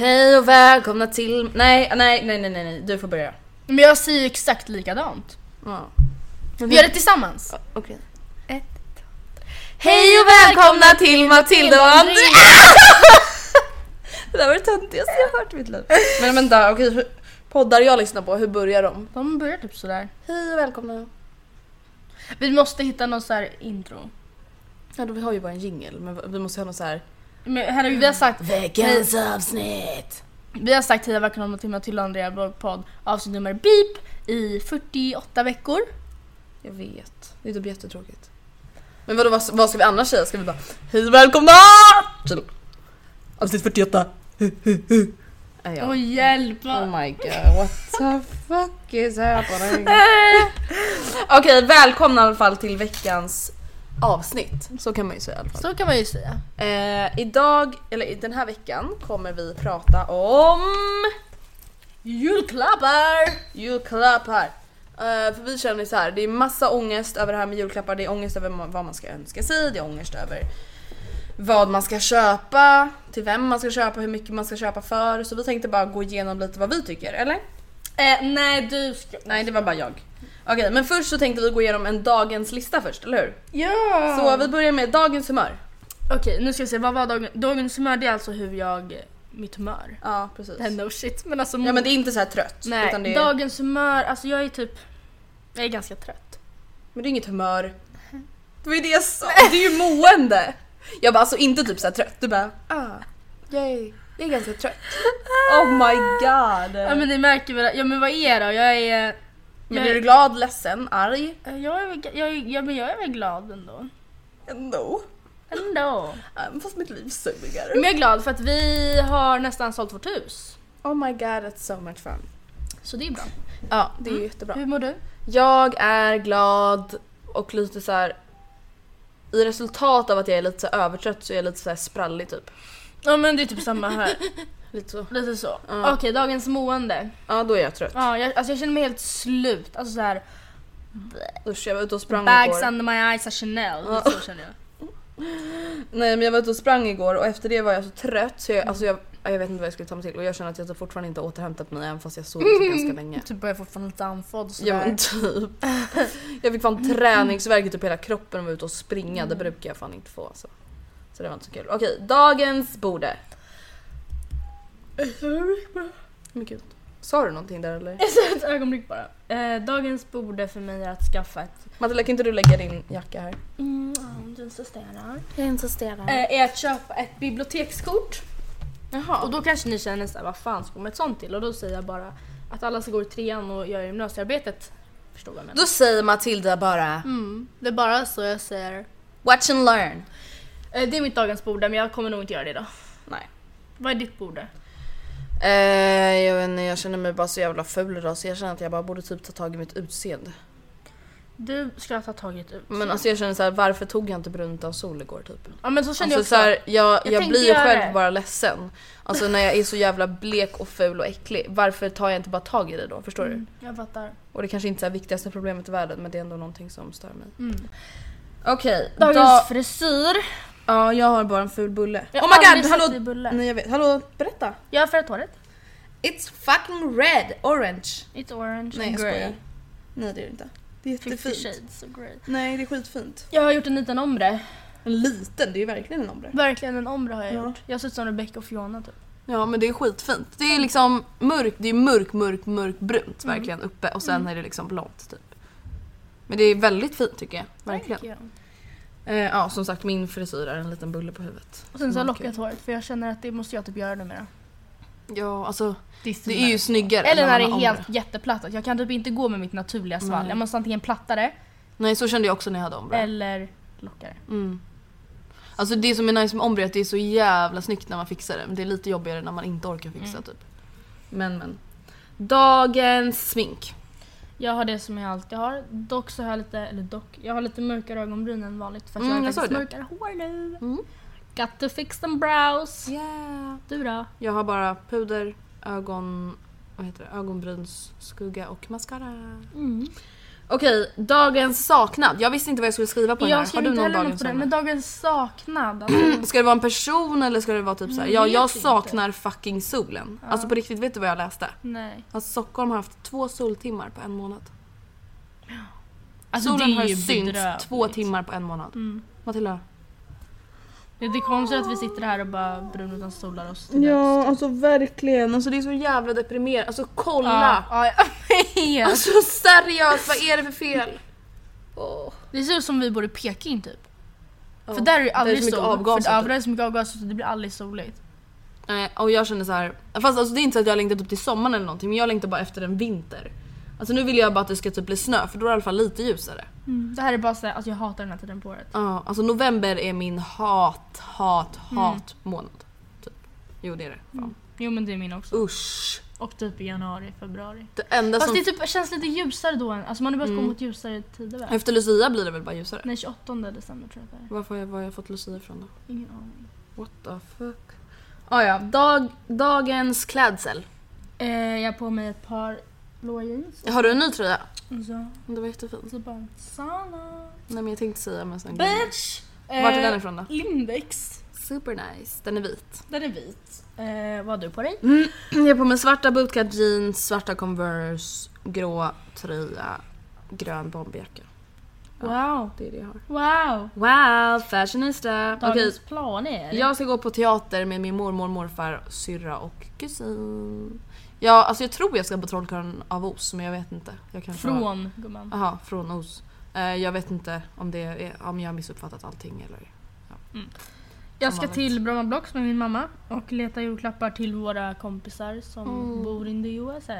Hej och välkomna till... Nej, nej, nej, nej, nej, du får börja. Men jag säger ju exakt likadant. Ja. Vi gör det tillsammans. Okej. Ett, två, tre. Hej och välkomna till Matilda och Andrea! det där var det töntigaste jag hört i mitt liv. Men vänta, okej. hur- Poddar jag lyssnar på, hur börjar de? De börjar typ sådär. Hej och välkomna. Vi måste hitta någon så här intro. Ja, då, vi har ju bara en jingle, men vi måste ha någon så här... Men herregud, vi har sagt Veckans avsnitt! Vi har sagt hej och välkomna till Matilda och Andrea bloggpodd avsnitt nummer beep i 48 veckor. Jag vet, det är typ jättetråkigt. Men vadå, vad, vad ska vi annars säga? Ska vi bara Hej och välkomna till avsnitt 48. Nej, ja. Åh hjälp! Oh my god, what the fuck is happening? Okej, välkomna i alla fall till veckans avsnitt. Så kan man ju säga i alla fall. Så kan man ju säga. Eh, idag, eller den här veckan, kommer vi prata om Julklappar! julklappar. Eh, för vi känner så här, det är massa ångest över det här med julklappar. Det är ångest över vad man ska önska sig, det är ångest över vad man ska köpa, till vem man ska köpa, hur mycket man ska köpa för. Så vi tänkte bara gå igenom lite vad vi tycker, eller? Eh, nej du ska... Nej, det var bara jag. Okej, men först så tänkte vi gå igenom en dagens lista först, eller hur? Ja! Så vi börjar med dagens humör. Okej, nu ska vi se. Vad var dagen, dagens humör? Det är alltså hur jag... Mitt humör. Ja, precis. Nej, no shit. Men alltså... Ja men det är inte så här trött. Nej, utan det är, dagens humör. Alltså jag är typ... Jag är ganska trött. Men det är inget humör. Det var ju det jag sa, det är ju mående. Jag bara alltså inte typ så här trött. Du bara ah, yay. Jag är ganska trött. Oh my god. Ja men ni märker väl, ja men vad är det då? Jag är... Men jag blir är- du glad, ledsen, arg? Jag är, jag, är- ja, men jag är väl glad ändå. Ändå. Ändå. Fast mitt liv suger. Men jag är glad för att vi har nästan sålt vårt hus. Oh my god, that's so much fun. Så det är bra. Ja, det är ju jättebra. Hur mår du? Jag är glad och lite så här. I resultat av att jag är lite så övertrött så är jag lite så sprallig typ. Ja men det är typ samma här. Lite så. Lite så. Ja. Okej, dagens mående. Ja, då är jag trött. Ja, jag, alltså jag känner mig helt slut. Alltså så här. Usch, jag var ute och sprang bags igår. under my eyes are Chanel. Lite så känner jag. Nej men jag var ute och sprang igår och efter det var jag så trött så jag, alltså jag, jag vet inte vad jag skulle ta mig till och jag känner att jag fortfarande inte har återhämtat mig även fast jag sov så ganska länge. Typ börjar fortfarande lite andfådd och Ja sådär. men typ. Jag fick fan träningsvärk i typ hela kroppen och var ute och springa, det brukar jag fan inte få alltså. Så det var inte så kul. Okej, dagens borde. Men gud. Sa du någonting där eller? Ett ögonblick bara. Eh, dagens borde för mig är att skaffa ett... Matilda kan inte du lägga din jacka här? Mm, du insisterar. Jag insisterar. Eh, är att köpa ett bibliotekskort. Jaha. Och då kanske ni känner såhär, vad fan ska man med ett sånt till? Och då säger jag bara, att alla ska gå i trean och göra gymnasiearbetet. Förstår vad jag menar? Då säger Matilda bara Mm, det är bara så jag säger. Watch and learn. Eh, Det är mitt dagens bord men jag kommer nog inte göra det idag. Nej. Vad är ditt bord? Eh, jag vet inte, jag känner mig bara så jävla ful idag så jag känner att jag bara borde typ ta tag i mitt utseende. Du ska ta tag i ett ut. Men alltså jag känner så här, varför tog jag inte brun utan sol igår typ? ja men så kände Alltså jag så också. här, jag, Jag jag, blir ju själv det. bara ledsen. Alltså när jag är så jävla blek och ful och äcklig, varför tar jag inte bara tag i det då? Förstår Mm, jag fattar. du? Och det kanske inte är det viktigaste problemet i världen men det är ändå någonting som stör mig. Mm. Okej, Dagens da- frisyr. Ja jag har bara en ful bulle. Jag oh har my aldrig god, hallå! bulle. Nej jag vet, hallå berätta! Jag har färgat håret. It's fucking red, orange. It's orange Nej and grey. skojar. Nej det är det inte. Det är 50 jättefint. shades of grey. Nej det är skitfint. Jag har gjort en liten ombre. En liten, det är ju verkligen en ombre. Verkligen en ombre har jag Ja. gjort. Jag ser ut som Rebecca och Fiona typ. Ja men det är skitfint. Det är liksom mörk, det är mörk, mörk, mörk brunt Mm. verkligen uppe och sen är det liksom blont typ. Men det är väldigt fint tycker jag. Verkligen. Thank you. Eh, ja som sagt min frisyr är en liten bulle på huvudet. Och sen så har jag lockat håret för jag känner att det måste jag typ göra numera. Ja alltså Det är, det är ju snyggare. Eller när det är helt ombre. jätteplatt. att Jag kan typ inte gå med mitt naturliga svall. Nej. Jag måste antingen platta det Nej så kände jag också när jag hade ombre. eller locka det. Mm. Alltså det som är nice med ombre är att det är så jävla snyggt när man fixar det. Men det är lite jobbigare när man inte orkar fixa Mm. typ. Men men. Dagens smink. Jag har det som jag alltid har. Dock så har jag lite, eller dock, jag har lite mörkare ögonbryn än vanligt för Mm, jag har jag faktiskt mörkare hår nu. Mm. Got to fix them brows. Yeah. Du då? Jag har bara puder, ögon, vad heter det? ögonbrynsskugga och mascara. Mm. Okej, dagens saknad. Jag visste inte vad jag skulle skriva på den här. Jag Har skrev du inte någon heller något dagens på det, saknad? men dagens saknad. Alltså, Ska det vara en person eller ska det vara typ såhär, Jag ja vet jag inte. saknar fucking solen. Alltså på riktigt, vet du vad jag läste? nej. Alltså Stockholm har haft två soltimmar på en månad. Alltså, Solen har synts bedrövligt. två timmar på en månad. Mm. Matilda? Det är konstigt att vi sitter här och bara brun utan solar oss Ja, alltså verkligen. Alltså det är så jävla deprimerande. Alltså kolla! Ja, ja, vet. Alltså seriöst, vad är det för fel? Åh. Det ser ut som vi bor i Peking typ. Ja. För där är det är aldrig så mycket sol. avgaser, för, ja, där är så mycket avgaser så det blir aldrig soligt. Nej, och jag känner så här. Fast alltså, det är inte så att jag längtar typ till sommaren eller någonting men jag längtar bara efter en vinter. Alltså nu vill jag bara att det ska typ bli snö för då är det i alla fall lite ljusare. Det här är bara såhär, alltså jag hatar den här tiden på året. Ja, alltså november är min hat, hat, Mm. hat månad. Typ. Jo det är det. Fan. Jo men det är min också. Usch. Och typ i januari, februari. Det enda Fast som... det typ, känns lite ljusare då. än- Alltså man har börjat Mm. gå mot ljusare tider väl? Efter Lucia blir det väl bara ljusare? Nej 28 december tror jag det är. Varför har jag, var har jag fått Lucia ifrån då? Ingen aning. What the fuck? Ah, ja, dag, dagens klädsel. Eh, jag har på mig ett par blåa jeans. Har du en ny tröja? Så, Det var jättefin. så bara Sana. Nej men jag tänkte säga men sen. Bitch! Vart är den ifrån då? Lindex. Super nice. Den är vit. Den är vit. Eh, vad har du på dig? Jag har på mig svarta bootcut jeans, svarta Converse, grå tröja, grön bomberjacka. Wow. Det är det jag har. Wow. Wow, fashionista! Dagens planer. jag ska gå på teater med min mormor, morfar, syrra och kusin. Ja, alltså jag tror jag ska på Trollkarlen av Os men jag vet inte. Jag kanske har- Från gumman. Jaha, från Os. Eh, jag vet inte om, det är, om jag har missuppfattat allting eller... Jag som ska vanligt. till Bromma Blocks med min mamma och leta julklappar till våra kompisar som Mm. bor in the USA.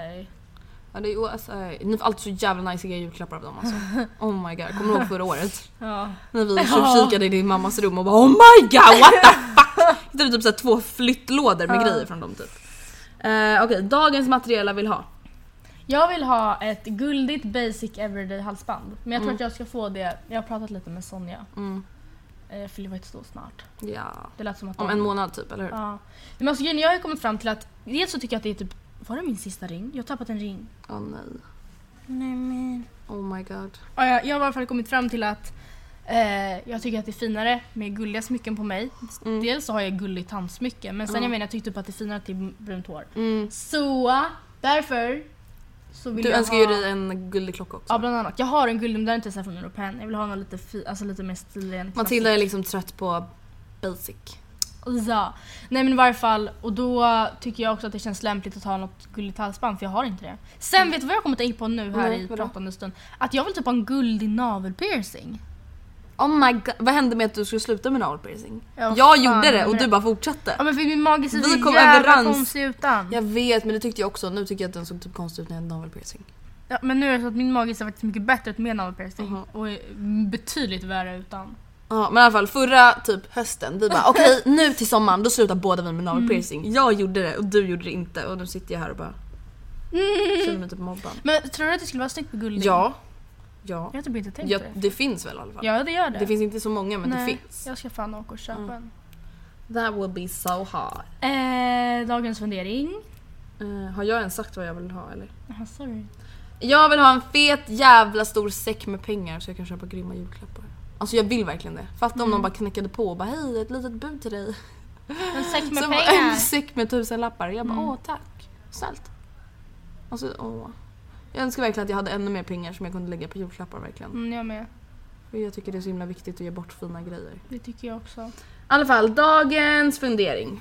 Ja, det är USA. Ni får alltid så jävla nice julklappar av dem alltså. Oh my god, kommer du ihåg förra året? Ja. När vi tjuvkikade i din mammas rum och bara Oh my god what the fuck! Hittade typ så två flyttlådor med Ja. grejer från dem typ. Eh, Okej, dagens materiella vill ha. Jag vill ha ett guldigt basic everyday halsband. Men jag tror Mm. att jag ska få det. Jag har pratat lite med Sonja. Mm. Jag fyller faktiskt då snart. Ja. Det lät som att Om de- en månad typ, eller hur? Ja. Men alltså, jag har ju kommit fram till att dels så tycker jag att det är typ var det min sista ring? Jag har tappat en ring. Åh nej. Nej men. Oh my god. Ja, jag, jag har i alla fall kommit fram till att eh, jag tycker att det är finare med gulliga smycken på mig. Mm. Dels så har jag gulligt handsmycke men sen Ja. jag menar jag tycker typ att det är finare till brunt hår. Mm. Så därför så vill Du jag önskar ha... ju dig en guldig klocka också. Ja bland annat. Jag har en guldig men den är inte så från Europen. Jag vill ha något lite, fi, alltså lite mer stilig. Matilda är liksom trött på basic. Ja. Nej men i varje fall, och då tycker jag också att det känns lämpligt att ha något gulligt halsband för jag har inte det. Sen vet du vad jag kommer tänka på nu här Nej, i pratande stund? Att jag vill typ ha en guldig navelpiercing. Oh my god, vad hände med att du skulle sluta med navel piercing? Ja, jag gjorde det och du bara fortsatte. Ja men för min mage ser så jävla konstig utan. Jag vet men det tyckte jag också, nu tycker jag att den såg typ konstig ut när jag hade navel piercing. Ja, men nu är det så att min mage ser faktiskt mycket bättre ut med navel piercing Mhm. och är betydligt värre utan. Ja men i alla fall förra typ hösten, vi bara okej nu till sommaren då slutar båda vi med navel piercing. Jag gjorde det och du gjorde det inte och nu sitter jag här och bara känner mig typ mobbad. Men tror du att det skulle vara snyggt med guldring? Ja. Ja. Jag har typ inte tänkt ja. på det. Det finns väl i alla fall? Ja det gör det. Det finns inte så många men Nej, det finns. Jag ska fan åka och köpa en. That will be so hard. Eh, dagens fundering. Eh, har jag ens sagt vad jag vill ha eller? Jaha, sorry. Jag vill ha en fet jävla stor säck med pengar så jag kan köpa grymma julklappar. Alltså jag vill verkligen det. Fatta om Mm. någon bara knäckade på och bara hej ett litet bud till dig. En säck med Så pengar. en säck med tusen lappar. Jag bara Mm. åh tack. Snällt. Alltså åh. Jag önskar verkligen att jag hade ännu mer pengar som jag kunde lägga på julklappar verkligen. Mm, jag med. För jag tycker det är så himla viktigt att ge bort fina grejer. Det tycker jag också. I alla fall dagens fundering.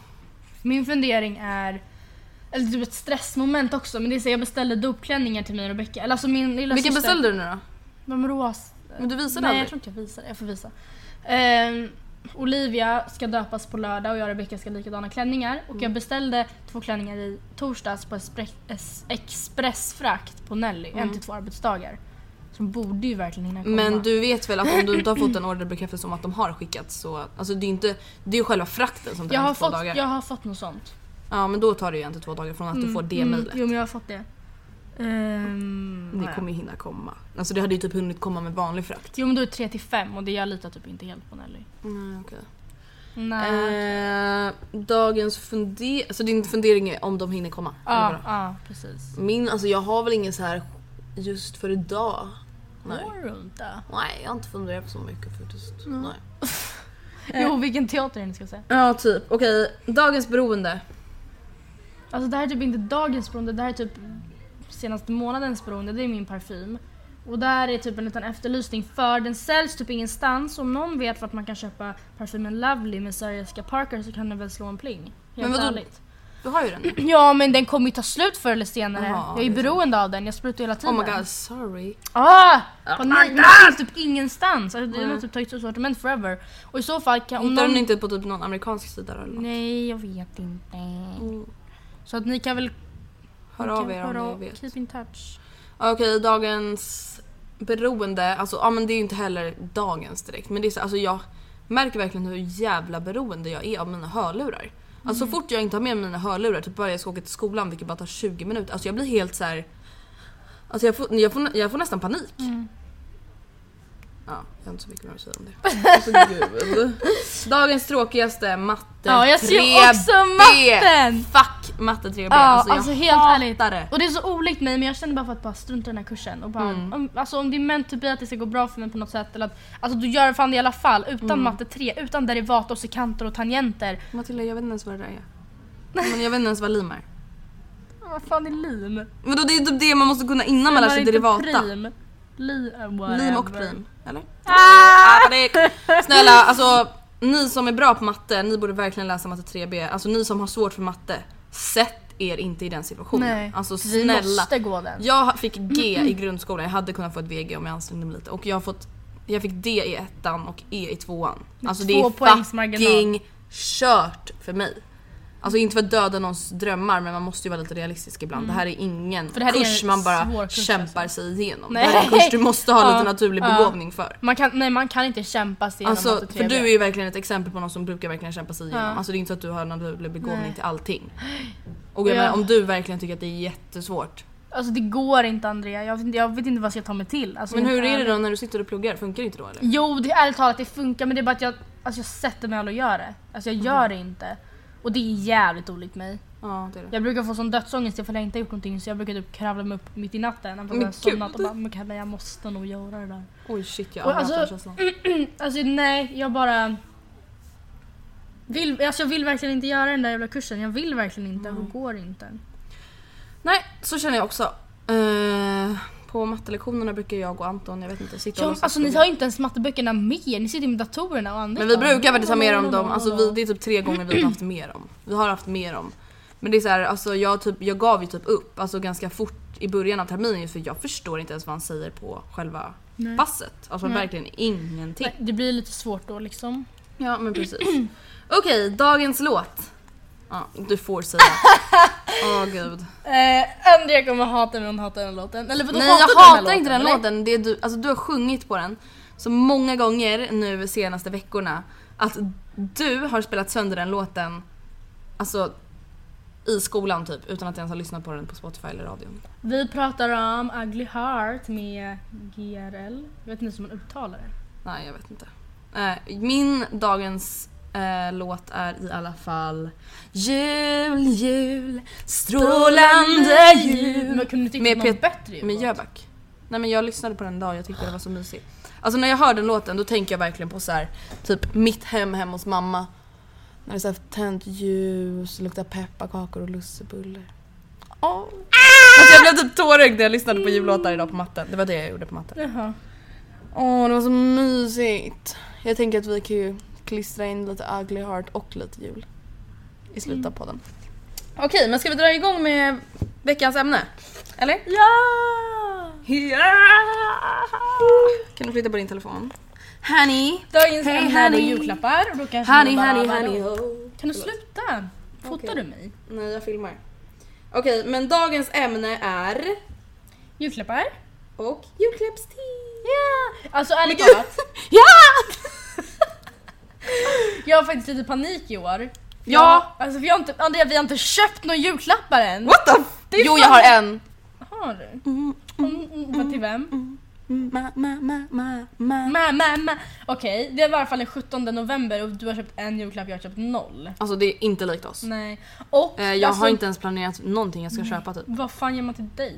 Min fundering är eller typ ett stressmoment också men det är så jag beställde dopklänningar till mig och Rebecca. Eller alltså min lilla Vilken syster. beställde du nu då? De rosa. Men du visade Nej jag aldrig. tror inte jag visar. Jag får visa. Ehm, Olivia ska döpas på lördag och jag och Rebecca ska likadana klänningar. Och Mm. jag beställde två klänningar i torsdags på expressfrakt på Nelly. En till två arbetsdagar. Så de borde ju verkligen hinna komma. Mm. Men du vet väl att om du inte har fått en orderbekräftelse om att de har skickats så... Alltså det är inte... Det är ju själva frakten som tar jag en till två fått, dagar. jag har fått något sånt. Ja men då tar det ju en till två dagar från att du får det mejlet. Jo men jag har fått det. Ehm, Det kommer ju hinna komma. Alltså det hade ju typ hunnit komma med vanlig frakt. Jo men då är det 3 till 5 och det jag litar typ inte helt på Nelly. Nej okej. Nej. Eh, dagens fundering... Alltså din fundering är om de hinner komma? Ja, ja precis. Min, alltså jag har väl ingen så här just för idag. Nej. Har du inte? Nej jag har inte funderat så mycket faktiskt. Nej. Jo vilken teater ni ska säga? Ja typ. Okej, dagens beroende. Alltså det här är typ inte dagens beroende, det här är typ senaste månadens beroende, det är min parfym. Och där är typ en liten efterlysning för den säljs typ ingenstans. Om någon vet vart man kan köpa parfymen Lovely med Jessica Parker så kan den väl slå en pling. Helt Men ärligt. Du har ju den. Ja men den kommer ju ta slut förr eller senare. Jaha, jag är ju beroende av den, jag sprutar hela tiden. Oh my god, sorry. Ah! Oh nej, den finns typ ingenstans. Alltså, den har typ tagits ur sortiment forever. Och i så fall kan... Hittar någon... den inte på typ någon amerikansk sida eller något? Nej, jag vet inte. Så att ni kan väl... Hör av er om ni av- vet. Keep in touch. Okej, dagens beroende. Alltså, ja men det är ju inte heller dagens direkt. Men det är så, alltså jag märker verkligen hur jävla beroende jag är av mina hörlurar. Alltså Mm. så fort jag inte har med mina hörlurar, typ bara jag ska åka till skolan vilket bara tar 20 minuter. Alltså jag blir helt så här. Alltså jag får, jag får, jag får nästan panik. Mm. Ja, jag har inte så mycket mer att säga om det. Alltså gud. Dagens tråkigaste matte Ja, jag ser 3B. också matten! Fuck matte 3B. Ja, alltså, alltså, jag helt hatar ärligt. det. Och det är så olikt mig men jag känner bara för att bara strunta i den här kursen. Och bara, Mm. om, alltså om det är meant to be att det ska gå bra för mig på något sätt. Eller att, alltså du gör fan det i alla fall utan Mm. matte 3, utan derivat och sekanter och tangenter. Matilda jag vet inte ens vad det där är. Men jag vet inte ens vad lim är. Vad fan är lim? Vadå det är typ det man måste kunna innan man lär sig derivata. Prim. Li, uh, whatever. Lim och prim. Eller? Ah! panik. Snälla alltså ni som är bra på matte, ni borde verkligen läsa matte 3B. Alltså ni som har svårt för matte, sätt er inte i den situationen. Nej, Alltså vi snälla. måste gå den. Jag fick G i grundskolan, jag hade kunnat få ett VG om jag ansträngde mig lite. Och jag har fått jag fick D i ettan och E i tvåan. Alltså det är fucking kört för mig. Alltså inte för att döda någons drömmar men man måste ju vara lite realistisk ibland. Det här är ingen Mm. För det här är kurs en man bara kurs, kämpar alltså. sig igenom. Nej. Det här är en kurs du måste ha Ja, lite naturlig ja. begåvning för. Man kan, nej man kan inte kämpa sig igenom Alltså, 3B. för du är ju verkligen ett exempel på någon som brukar verkligen kämpa sig igenom. Ja. Alltså det är inte så att du har en naturlig begåvning Nej. till allting. Och jag menar, om du verkligen tycker att det är jättesvårt. Alltså det går inte Andrea, jag vet, inte- jag vet inte vad jag ska ta mig till. Alltså, Men hur är det då när du sitter och pluggar? Funkar det inte då eller? Jo, det är ärligt talat det funkar men det är bara att jag, alltså jag sätter mig aldrig och gör det. Alltså jag gör det inte. Och det är jävligt olikt mig. Ja det är det. Jag brukar få sån dödsångest ifall jag inte har gjort någonting så jag brukar typ kravla mig upp mitt i natten när Men jag har somnat och bara men Kalle, jag måste nog göra det där. Oj shit jag Och har haft den alltså- känslan. Alltså nej, jag bara... Vill, alltså jag vill verkligen inte göra den där jävla kursen. Jag vill verkligen inte och det går inte. Nej, så känner jag också. Eh, på mattelektionerna brukar jag och Anton, jag vet inte, sitta och Ja, alltså ni har ju inte ens matteböckerna med Ni sitter ju med datorerna och Anders Men vi brukar faktiskt ha mer om dem, alltså vi, det är typ tre gånger vi har haft mer om. Vi har haft mer om. Men det är så här, alltså jag, typ, jag gav ju typ upp alltså ganska fort i början av terminen för jag förstår inte ens vad han säger på själva Nej. passet. Alltså Nej. verkligen ingenting. Nej, det blir lite svårt då liksom. Ja men precis. Okej, dagens låt. Ja, du får säga. Åh gud. Eh, Andrea kommer hata om hon hatar den låten. Eller vadå, Nej hatar jag du den hatar inte den eller? låten. Det är du, alltså, du har sjungit på den så många gånger nu senaste veckorna att du har spelat sönder den låten alltså i skolan typ utan att jag ens har lyssnat på den på Spotify eller radion. Vi pratar om Ugly Heart med GRL. Jag vet inte hur man uttalar det. Nej jag vet inte. Eh, min dagens eh, låt är i alla fall Jul, jul, strålande jul. Men kunde du tycka Med någon Pet- bättre jullåt? Med Jöback. Nej men jag lyssnade på den en dag jag tyckte det var så mysigt. Alltså när jag hör den låten då tänker jag verkligen på så här, typ mitt hem hemma hos mamma. När det är så här tänt ljus, luktar pepparkakor och lussebullar. Åh. Alltså jag blev typ tårögd när jag lyssnade på jullåtar idag på matten. Det var det jag gjorde på matten. Jaha. Åh det var så mysigt. Jag tänker att vi kan ju klistra in lite ugly heart och lite jul. I slutet av podden. Okej men ska vi dra igång med veckans ämne? Eller? Ja! Ja! Kan du flytta på din telefon? Honey, Dagens Hey, ämne är honey. julklappar och då kanske honey, bara, honey, honey, ho. Kan du sluta? Fotar Okej. du mig? Nej, jag filmar. Okej, men dagens ämne är... Julklappar? Och julklappstid. Ja! Alltså ärligt talat, Ja! Jag har faktiskt lite panik i år. Ja. Jag, alltså vi har inte, Andrea vi har inte köpt några julklappar än. What the f- Det är Jo, jag har en. Har du? Mm, mm, vad till vem? Ma, ma, ma, ma, ma. Ma, ma, ma. Okej, det var i alla fall den 17 november och du har köpt en julklapp, jag har köpt noll. Alltså det är inte likt oss. Nej. Och Eh, jag alltså, har inte ens planerat någonting jag ska köpa typ. Vad fan ger man till dig?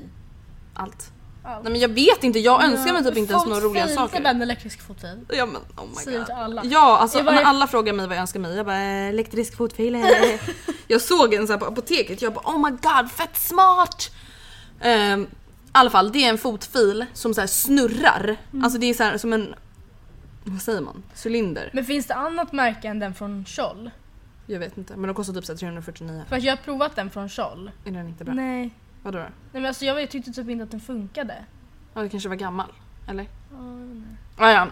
Allt. Nej men jag vet inte, jag önskar mig typ inte ens några roliga Folk saker. bara en elektrisk fotfil. Ja men oh my Säger god. till alla. Ja alltså bara- när alla frågar mig vad jag önskar mig, jag bara "Eh, elektrisk fotfil. eh." jag såg en så här på apoteket, jag bara oh my god fett smart! Ehm, I alla fall det är en fotfil som så här snurrar. Mm. Alltså det är så här som en, vad säger man, cylinder. Men finns det annat märke än den från Scholl? Jag vet inte men de kostar typ så här 349. För jag har provat den från Scholl. Är den inte bra? Nej. Vadå då? Nej men alltså jag tyckte typ inte att den funkade. Ja det kanske var gammal, eller? Ja, jag. Ah, ja.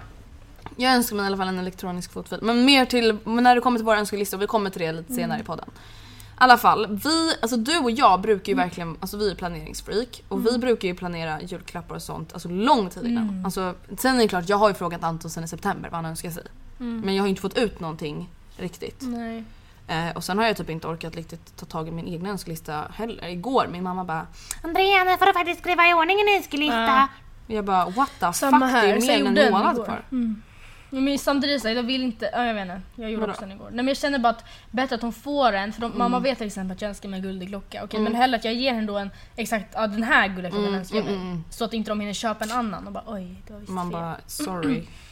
Jag önskar mig i alla fall en elektronisk fotfil. Men mer till men när det kommer till våra önskelistor, vi kommer till det lite senare i podden. I alla fall, vi, alltså du och jag brukar ju verkligen, alltså vi är planeringsfreak och vi brukar ju planera julklappar och sånt alltså lång tid innan. Alltså, sen är det klart, jag har ju frågat Anton sen i september vad han önskar sig. Men jag har ju inte fått ut någonting riktigt. Nej. Eh, och sen har jag typ inte orkat riktigt ta tag i min egen önskelista heller. Igår min mamma bara Andrea nu får du faktiskt skriva i ordning en önskelista. Ja. Jag bara what the Samma fuck, här, det är mer än en månad kvar. Mm. Men samtidigt så jag vill inte, ja, jag vet inte, jag gjorde Vadå? också den igår. Nej men jag känner bara att bättre att hon får en, för de, mamma vet till exempel att jag önskar mig en guldig klocka. Okej men hellre att jag ger henne då en exakt, ja den här guldiga klockan önskar jag mig. Så att inte de hinner köpa en annan och bara oj, det var visst Man fel. bara sorry.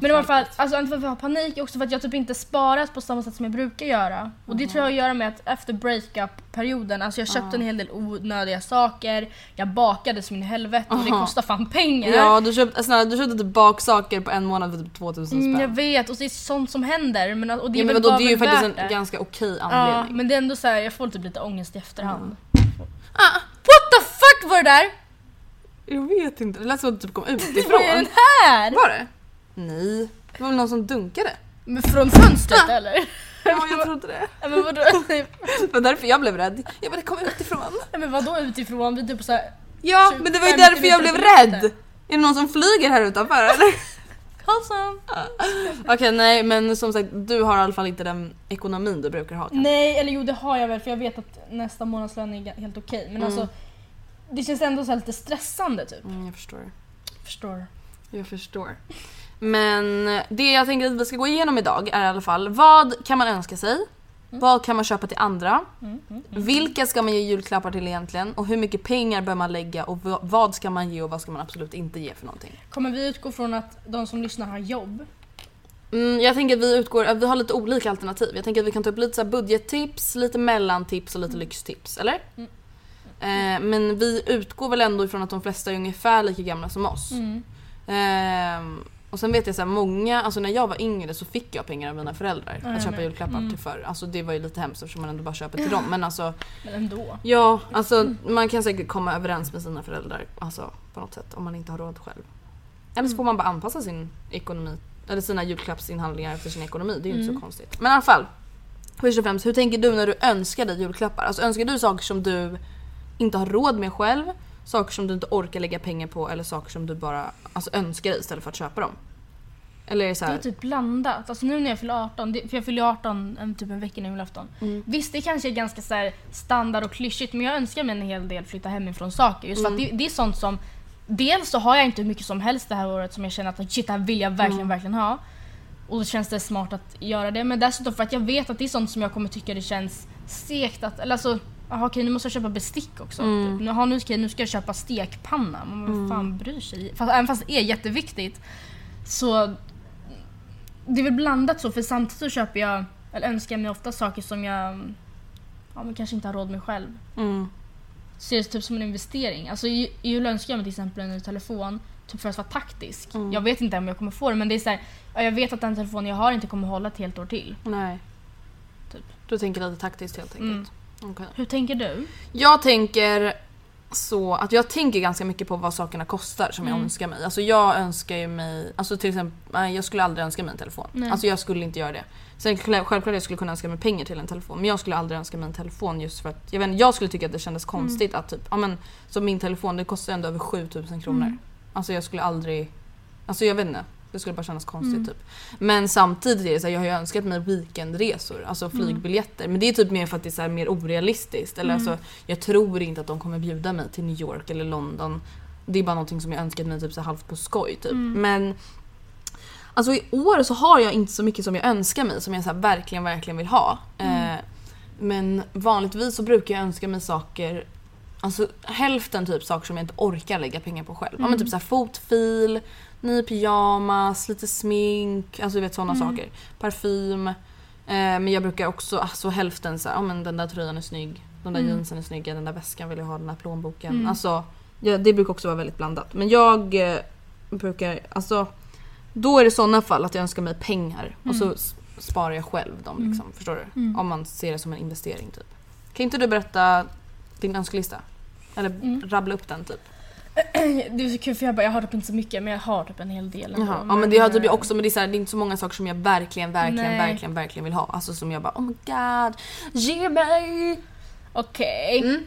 Men i alla fall, alltså inte för att jag har panik, också för att jag typ inte sparat på samma sätt som jag brukar göra. Och det tror jag har att göra med att efter breakup-perioden, alltså jag köpte en hel del onödiga saker, jag bakade som in i helvete och det kostar fan pengar. Ja du köpte, snälla, du köpte typ baksaker på en månad för typ 2000 Mm, jag spänn. vet, och det är sånt som händer. Men, och det är Ja, men vadå, det är ju faktiskt en det. ganska okej Ja, anledning. men det är ändå så här, jag får typ lite ångest i efterhand. Ah, what the fuck var det där? Jag vet inte, det lät som att det typ kom Vad är den utifrån. här? Var det? Nej, det var väl någon som dunkade? Men från fönstret eller? Ja jag trodde det. Ja, men vadå? Det var därför jag blev rädd. Jag bara det kom utifrån. Ja, men vadå utifrån? Vi är typ så här, Ja 20, men det var ju 50 därför jag blev rädd. Är det någon som flyger här utanför eller? Karlsson. Okej nej men som sagt du har i alla fall inte den ekonomin du brukar ha kanske. Nej, eller jo det har jag väl för jag vet att nästa månadslön är helt okej. Men alltså, det känns ändå så lite stressande typ. Mm, jag förstår. Förstår. Jag förstår. Men det jag tänker att vi ska gå igenom idag är i alla fall vad kan man önska sig? Vad kan man köpa till andra? Vilka ska man ge julklappar till egentligen? Och hur mycket pengar bör man lägga? Och vad ska man ge och vad ska man absolut inte ge för någonting? Kommer vi utgå från att de som lyssnar har jobb? Mm, jag tänker att vi utgår, att vi har lite olika alternativ. Jag tänker att vi kan ta upp lite så budgettips, lite mellantips och lite lyxtips, eller? Eh, men vi utgår väl ändå ifrån att de flesta är ungefär lika gamla som oss. Mm. Och sen vet jag så här, många, alltså när jag var yngre så fick jag pengar av mina föräldrar Ja, att köpa julklappar Mm. till för. Alltså det var ju lite hemskt eftersom man ändå bara köper till dem. Men alltså Men ändå. ja, alltså man kan säkert komma överens med sina föräldrar alltså, på något sätt om man inte har råd själv. Eller så får man bara anpassa sin ekonomi, eller sina julklappsinhandlingar efter sin ekonomi. Det är ju inte så konstigt. Men i alla fall. Först och främst, hur tänker du när du önskar dig julklappar? Alltså önskar du saker som du inte har råd med själv? Saker som du inte orkar lägga pengar på eller saker som du bara alltså, önskar dig istället för att köpa dem? Eller är det så Det här, är typ blandat. Alltså nu när jag fyller 18, det- för jag fyller 18 en, typ en vecka innan julafton. Mm. Visst det kanske är ganska så här standard och klyschigt men jag önskar mig en hel del flytta hemifrån saker. Just för Mm. att det, det är sånt som Dels så har jag inte hur mycket som helst det här året som jag känner att shit det här vill jag verkligen Mm. verkligen ha. Och då känns det smart att göra det. Men dessutom för att jag vet att det är sånt som jag kommer tycka det känns segt att, eller alltså Jaha okej nu måste jag köpa bestick också. Mm. Typ. Nu, aha, nu, ska jag, nu ska jag köpa stekpanna. Men vad fan bryr sig? Fast, även fast det är jätteviktigt så det är väl blandat så för samtidigt så köper jag, eller önskar jag mig ofta saker som jag ja, men kanske inte har råd med själv. mm, Ser det typ som en investering. Alltså i jul önskar jag mig till exempel en ny telefon typ för att vara taktisk. Mm. Jag vet inte om jag kommer få det men det är så här, ja, jag vet att den telefonen jag har inte kommer hålla ett helt år till. nej. Typ. Du tänker lite taktiskt helt enkelt. Mm. Okej. Hur tänker du? Jag tänker så att jag tänker ganska mycket på vad sakerna kostar som jag Mm. önskar mig. Alltså jag önskar ju mig, alltså till exempel, jag skulle aldrig önska mig en telefon. Nej. Alltså jag skulle inte göra det. Sen själv- självklart jag skulle kunna önska mig pengar till en telefon men jag skulle aldrig önska mig en telefon just för att jag, vet, jag skulle tycka att det kändes konstigt att typ, ja men som min telefon det kostar ändå över 7000 kronor. Mm. Alltså jag skulle aldrig, alltså jag vet inte. Det skulle bara kännas konstigt Mm. typ. Men samtidigt är det så här, jag har ju önskat mig weekendresor, alltså flygbiljetter. Men det är typ mer för att det är här mer orealistiskt. Eller alltså, jag tror inte att de kommer bjuda mig till New York eller London. Det är bara någonting som jag önskat mig typ så här halvt på skoj typ. Men Alltså i år så har jag inte så mycket som jag önskar mig som jag så verkligen, verkligen vill ha. Eh, men vanligtvis så brukar jag önska mig saker Alltså hälften typ saker som jag inte orkar lägga pengar på själv. Ja, men typ så här fotfil, ny pyjamas, lite smink, alltså du vet sådana saker. Parfym. Eh, men jag brukar också, alltså hälften så här, ja men den där tröjan är snygg, de där jeansen är snygga, den där väskan vill jag ha, den där plånboken. Alltså ja, det brukar också vara väldigt blandat. Men jag eh, brukar, alltså då är det sådana fall att jag önskar mig pengar och så s- sparar jag själv dem liksom. Förstår du? Om man ser det som en investering typ. Kan inte du berätta din önskelista? Eller rabbla upp den typ. Det är så kul för jag, bara, jag har typ inte så mycket men jag har typ en hel del. Jaha. Ja men det har typ jag eh, också men det är, så här, det är inte så många saker som jag verkligen, verkligen, Nej. verkligen, verkligen vill ha. Alltså som jag bara oh my god, ge mig! Okej. Mm.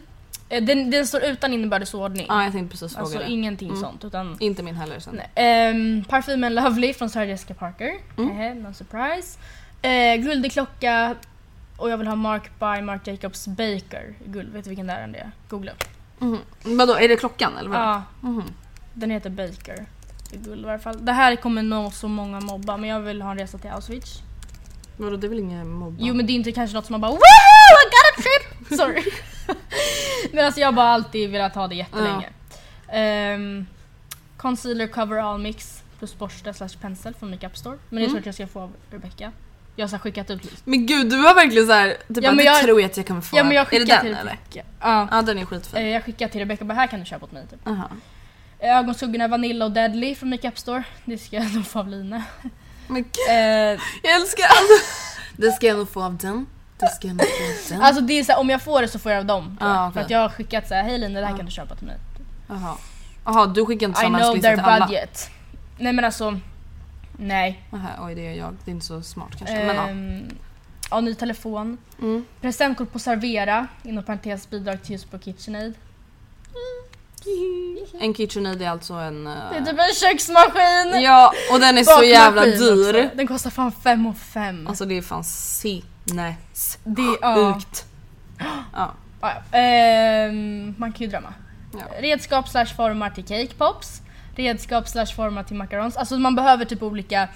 Eh, Den, den står utan inbördesordning. Ja jag tänkte precis fråga alltså det. ingenting sånt utan Inte min heller sen. Ehm, parfymen Lovely från Sarah Jessica Parker. Mm. Hehe, no surprise. Uh, guldig klocka och jag vill ha Mark by Marc Jacobs Baker. Guld, vet du vilken det? Det är? Googla. Mhm. Vadå, är det klockan eller vad? Ja, Mhm. den heter Baker. I guld i alla fall. Det här kommer nå så många mobba men jag vill ha en resa till Auschwitz. Vadå det är väl ingen mobba? Jo men det är inte kanske något som man bara Woohoo! I got a trip! Sorry. men alltså jag har bara alltid velat ha det jättelänge. Ehm, concealer cover all mix plus borste slash pensel från Makeup Store. Men det Mm. tror jag att jag ska få av Rebecca. Jag har skickat ut lite. Men gud du har verkligen såhär, typ Ja, ja, men det jag- tror jag att jag kommer få. Ja men jag är det den till eller? Ja. Ja den är skitfin. Eh, Jag skickar till Rebecca bara här kan du köpa åt mig typ. Aha. Ögonskuggorna Vanilla och Deadly från Makeup Store. Det ska jag nog få av Line. Men gud, Eh, jag älskar allt. Det ska jag nog få av den. Det ska jag nog få av den. alltså det är så här, om jag får det så får jag av dem. jag. Ah, okej. För att jag har skickat så här, hej Line det här kan du köpa till mig. Jaha. Jaha du skickar inte I samma know their till alla? budget. Nej men alltså, nej. Aha, oj det gör jag. Det är inte så smart kanske. Men ja. Ehm, ja, ny telefon. Mm. Presentkort på Servera, inom parentes bidrag till just på KitchenAid. En KitchenAid är alltså en... eh, Det är typ en köksmaskin! Ja och den är så jävla också. dyr. Den kostar fan 5 och 5. Alltså det är fan sinnes det, ja, sjukt. Ja. ja, ja. Ehm, man kan ju drömma. Ja. Redskap slash formar till cake pops. Redskap slash formar till macarons. Alltså man behöver typ olika,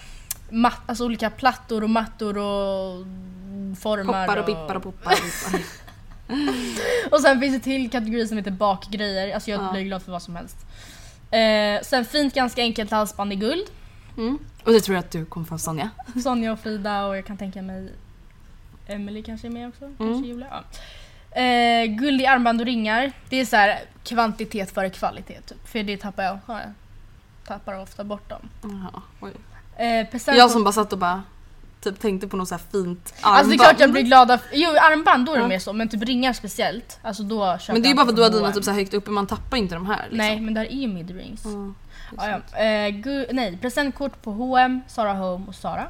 mat, alltså olika plattor och mattor och formar. Poppar och bippar och poppar och bippar. Och sen finns det till kategori som heter bakgrejer. Alltså jag Ja. blir glad för vad som helst. Eh, sen fint ganska enkelt halsband i guld. Mm. Och det tror jag att du kommer få Sonja. Sonja och Frida och jag kan tänka mig Emily kanske är med också. Mm. Kanske Julia. Ja. Eh, guld i armband och ringar. Det är så här kvantitet före kvalitet typ. För det tappar jag. Jag. Tappar ofta bort dem. Jaha, oj. Eh, present Jag som bara satt och bara typ tänkte på något så här fint armband. Alltså det är klart jag blir glad av, jo armband då är det Ja. mer så men typ ringar speciellt. Alltså då köper Men det är ju jag bara för att du har dina H&M. typ så här högt uppe, man tappar inte de här liksom. Nej men det här är ju midrings. Mm. Ja, ja. Eh, gu- nej, presentkort på H&M, Zara Home och Zara.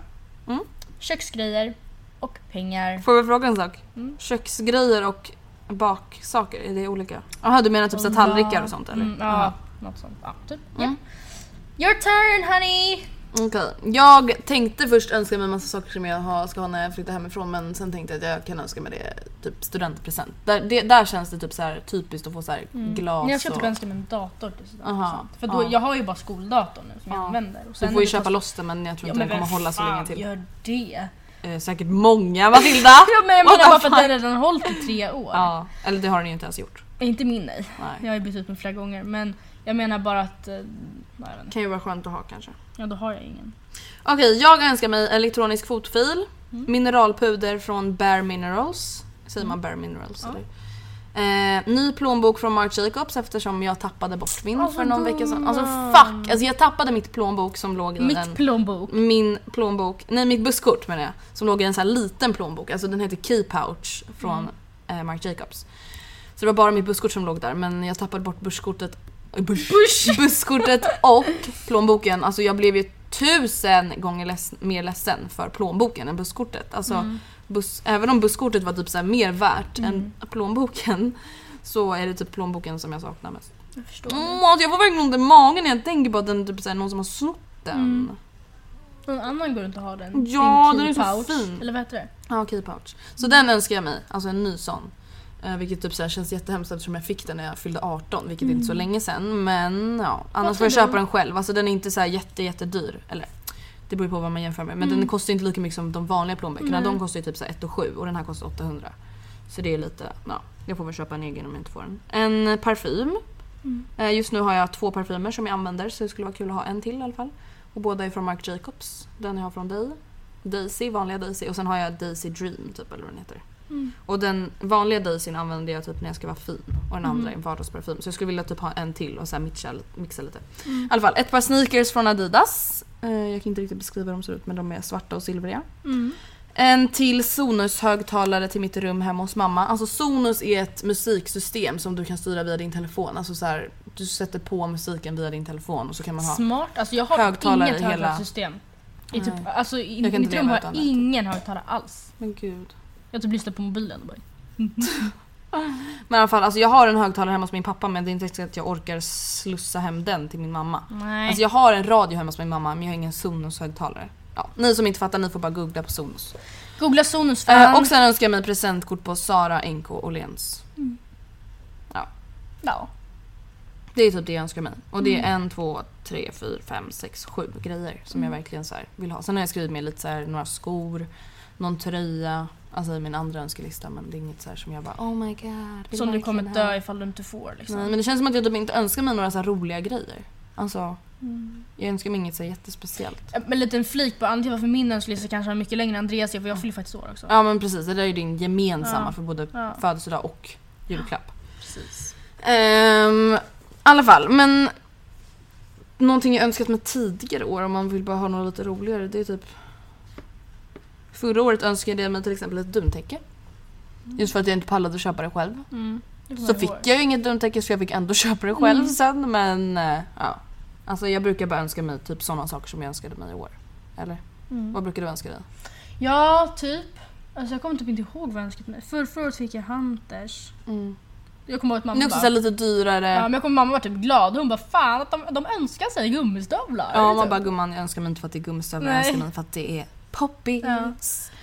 Mm. Köksgrejer och pengar. Får jag fråga en sak? Mm. Köksgrejer och baksaker, är det olika? Jaha du menar typ så här tallrikar och sånt eller? Mm, Jaha. ja, något sånt. Ja, typ. Mm. Ja. Your turn honey! Okej, jag tänkte först önska mig en massa saker som jag har, ska ha när jag flyttar hemifrån men sen tänkte jag att jag kan önska mig det typ studentpresent. Där, det, där känns det typ så här typiskt att få så här glas Men jag ska typ och... önska mig en dator till. Aha, För då, ja. jag har ju bara skoldatorn nu som jag Ja. använder. Och Du sen får ju köpa fast- loss den men jag tror Ja, inte men den kommer hålla så länge till. gör det? Eh, säkert många Matilda! Ja men jag menar bara för att den redan har hållit i tre år. Ja, eller det har den ju inte ens gjort. Inte min nej. Nej. Jag har ju bytt ut den flera gånger men jag menar bara att... eh, Nej, jag vet inte. Kan ju vara skönt att ha kanske. Ja då har jag ingen. Okej, jag önskar mig elektronisk fotfil, Mm. mineralpuder från Bare Minerals. Säger man Bare Minerals Ja. eller? Eh, ny plånbok från Marc Jacobs eftersom jag tappade bort min Åh, för vad någon vecka sedan. Alltså fuck! Alltså jag tappade mitt plånbok som låg i en... Mitt plånbok. min plånbok, nej mitt busskort menar jag, som låg i en sån här liten plånbok. Alltså den heter Key Pouch från Mm. eh, Marc Jacobs. Så det var bara mitt busskort som låg där men jag tappade bort busskortet, eh, buss, busskortet och plånboken. Alltså jag blev ju tusen gånger leds, mer ledsen för plånboken än busskortet. Alltså Mm. buss, även om busskortet var typ så mer värt än plånboken så är det typ plånboken som jag saknar mest. Jag förstår. Mm, alltså jag får verkligen ont i magen när jag tänker på att den typ så här, någon som har snott den. Mm. Någon annan går inte att ha den. Ja, den är så pouch. fin. Eller vad heter det? Ja, Key Pouch. Så den önskar jag mig, alltså en ny sån. Eh, vilket typ så här känns jättehemskt eftersom jag fick den när jag fyllde 18, vilket är inte så länge sedan. Men ja, annars får jag köpa den själv. Alltså den är inte så här jätte, jätte dyr. Eller det beror på vad man jämför med. Men Mm. den kostar inte lika mycket som de vanliga plånböckerna. De kostar ju typ så här 1 och 7 och den här kostar 800. Så det är lite, ja. Jag får väl köpa en egen om jag inte får den. En parfym. Mm. Eh, Just nu har jag två parfymer som jag använder så det skulle vara kul att ha en till i alla fall. Och båda är från Marc Jacobs. Den jag har från dig. Daisy, vanliga Daisy. Och sen har jag Daisy Dream typ eller vad den heter. Mm. Och den vanliga Daisyn använder jag typ när jag ska vara fin. Och den andra Mm. är en vardagsparfym. Så jag skulle vilja typ ha en till och så här mixa, mixa lite. Mm. I alla fall, ett par sneakers från Adidas. Eh, jag kan inte riktigt beskriva hur de ser ut men de är svarta och silvriga. Mm. En till Sonos-högtalare till mitt rum hemma hos mamma. Alltså Sonos är ett musiksystem som du kan styra via din telefon. Alltså så här, du sätter på musiken via din telefon och så kan man ha... Smart. Alltså jag har Högtalare inget i hela- högtalarsystem. I typ, alltså i mitt rum har jag ingen högtalare alls. Men gud. Jag typ lyssnar på mobilen och bara... Men i alla fall, alltså jag har en högtalare hemma hos min pappa men det är inte riktigt att jag orkar slussa hem den till min mamma. Nej. Alltså jag har en radio hemma hos min mamma men jag har ingen Sonos-högtalare. Ja, ni som inte fattar, ni får bara googla på Sonos. Googla Sonos fan. Eh, och sen önskar jag mig presentkort på Sara, NK och Lens. Ja. Det är typ det jag önskar mig. Och det är Mm. en, två, tre, fyra, fem, sex, sju grejer som jag verkligen så här vill ha. Sen har jag skrivit med lite så här, några skor, någon tröja. Alltså i min andra önskelista men det är inget så här som jag bara oh my god. Som du kommer dö ifall du inte får liksom. Nej men det känns som att jag typ inte önskar mig några så roliga grejer. Alltså Mm. jag önskar mig inget så jättespeciellt. Men en liten flik på anledningen varför min önskelista kanske är mycket längre än Andreas för jag fyller faktiskt år också. Ja men precis, det där är ju din gemensamma Ja. för både Ja. födelsedag och julklapp. Precis. Ehm, I alla fall, men någonting jag önskat mig tidigare år om man vill bara ha något lite roligare det är typ Förra året önskade jag mig till exempel ett duntäcke. Just för att jag inte pallade att köpa det själv. Mm. Det Så fick jag ju inget duntäcke så jag fick ändå köpa det själv Mm. sen men eh, ja. Alltså jag brukar bara önska mig typ sådana saker som jag önskade mig i år. Eller? Mm. Vad brukar du önska dig? Ja, typ. Alltså jag kommer typ inte ihåg vad jag önskat mig. För, förra året fick jag Hunters. Jag kommer ihåg att Det mamma är också bara... lite dyrare. Ja, men jag kommer mamma var typ glad. Hon bara fan att de, de önskar sig gummistövlar. Ja, man Typ. bara gumman jag önskar mig inte för att det är gummistövlar, jag önskar mig för att det är poppis. Ja.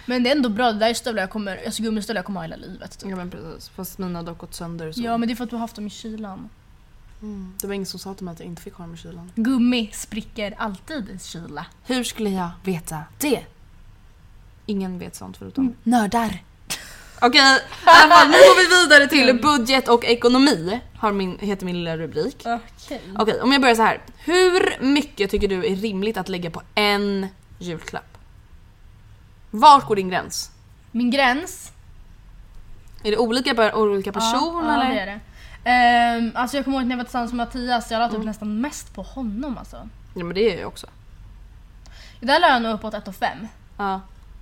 Men det är ändå bra, det där är stövlar jag kommer, alltså gummistövlar jag kommer ha hela livet. Typ. Ja men precis, fast mina har dock gått sönder så. Ja men det är för att du har haft dem i kylan. mm. Det var ingen som sa till mig att jag inte fick ha dem i kylan. Gummi spricker alltid i kyla. Hur skulle jag veta det? Ingen vet sånt förutom nördar. Okej, fall, nu går vi vidare till budget och ekonomi. Har min, heter min lilla rubrik. Okej. Okej, om jag börjar så här. Hur mycket tycker du är rimligt att lägga på en julklapp? Vart går din gräns? Min gräns. Är det olika per olika person ja, eller? Ja, det är det. Ehm, alltså jag kommer ihåg när jag var tillsammans med Mattias, jag la typ nästan mest på honom alltså. Ja men det är jag också. Där la jag nog uppåt 1 och 5. Ja,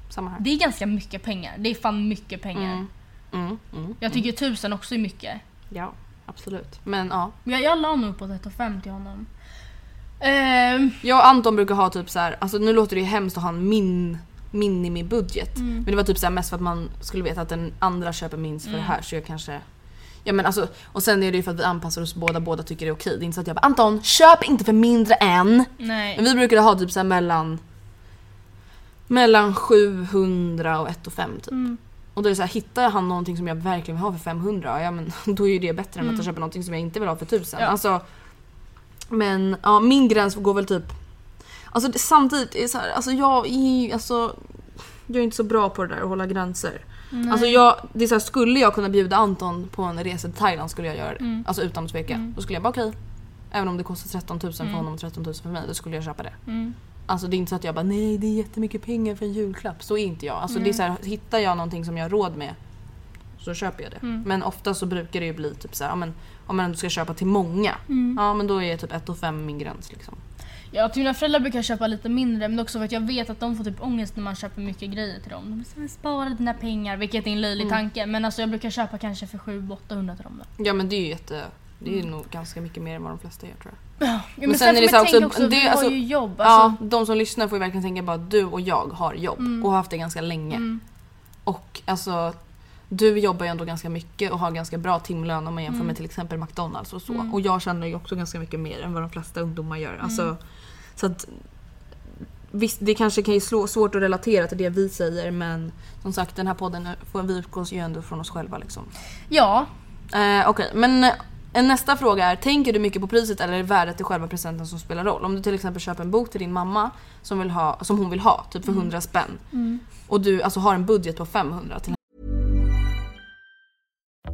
samma här. Det är ganska mycket pengar. Det är fan mycket pengar. Mm. Mm, mm. Jag tycker tusen också är mycket. Ja, absolut. Men ja. Jag, jag la nog uppåt 1 och 5 till honom. Ehm, Jag och Anton brukar ha typ så här, alltså nu låter det ju hemskt att ha en min minimibudget. Men det var typ så här mest för att man skulle veta att den andra köper minst för det här så jag kanske Ja men alltså, och sen är det ju för att vi anpassar oss båda, båda tycker det är okej. Det är inte så att jag bara Anton, köp inte för mindre än. nej. Men vi brukar ha typ så här mellan mellan 700 och 1 och 5 typ. Och då är det så här, hittar han någonting som jag verkligen vill ha för 500, ja men då är ju det bättre än att jag köper någonting som jag inte vill ha för 1000. Ja. Alltså, men ja, min gräns går väl typ... Alltså det, samtidigt är det så här, alltså jag är alltså, jag är inte så bra på det där att hålla gränser. Alltså jag, det är så här, skulle jag kunna bjuda Anton på en resa till Thailand skulle jag göra det. Alltså utan att tveka. Då skulle jag bara okej. Även om det kostar 13 000 för honom och 13 000 för mig, då skulle jag köpa det. Alltså det är inte så att jag bara nej det är jättemycket pengar för en julklapp. Så är inte jag. Alltså det är så här, hittar jag någonting som jag har råd med så köper jag det. Men ofta så brukar det ju bli typ så här, ja, men, om man ändå ska köpa till många. Ja men då är typ 1 och 5 min gräns liksom. Ja, till mina föräldrar brukar jag köpa lite mindre men också för att jag vet att de får typ ångest när man köper mycket grejer till dem. De säger spara dina pengar, vilket är en löjlig tanke. Men alltså jag brukar köpa kanske för 700-800 till dem då. Ja men det är ju jätte... Det är ju nog ganska mycket mer än vad de flesta gör tror jag. Ja, men, sen sen, är det så också- också, det- vi alltså- har ju jobb. Ja, Alltså, de som lyssnar får ju verkligen tänka bara att du och jag har jobb och har haft det ganska länge. Och alltså du jobbar ju ändå ganska mycket och har ganska bra timlön om man jämför med till exempel McDonalds och så. Och jag känner ju också ganska mycket mer än vad de flesta ungdomar gör. Alltså, så att, visst, det kanske kan ju slå svårt att relatera till det vi säger men som sagt den här podden får vi utgås ju ändå från oss själva liksom. ja, Eh, Okej, men eh, nästa fråga är, tänker du mycket på priset eller är det värdet i själva presenten som spelar roll? Om du till exempel köper en bok till din mamma som, vill ha, som hon vill ha, typ för 100 spänn. Och du alltså har en budget på 500 till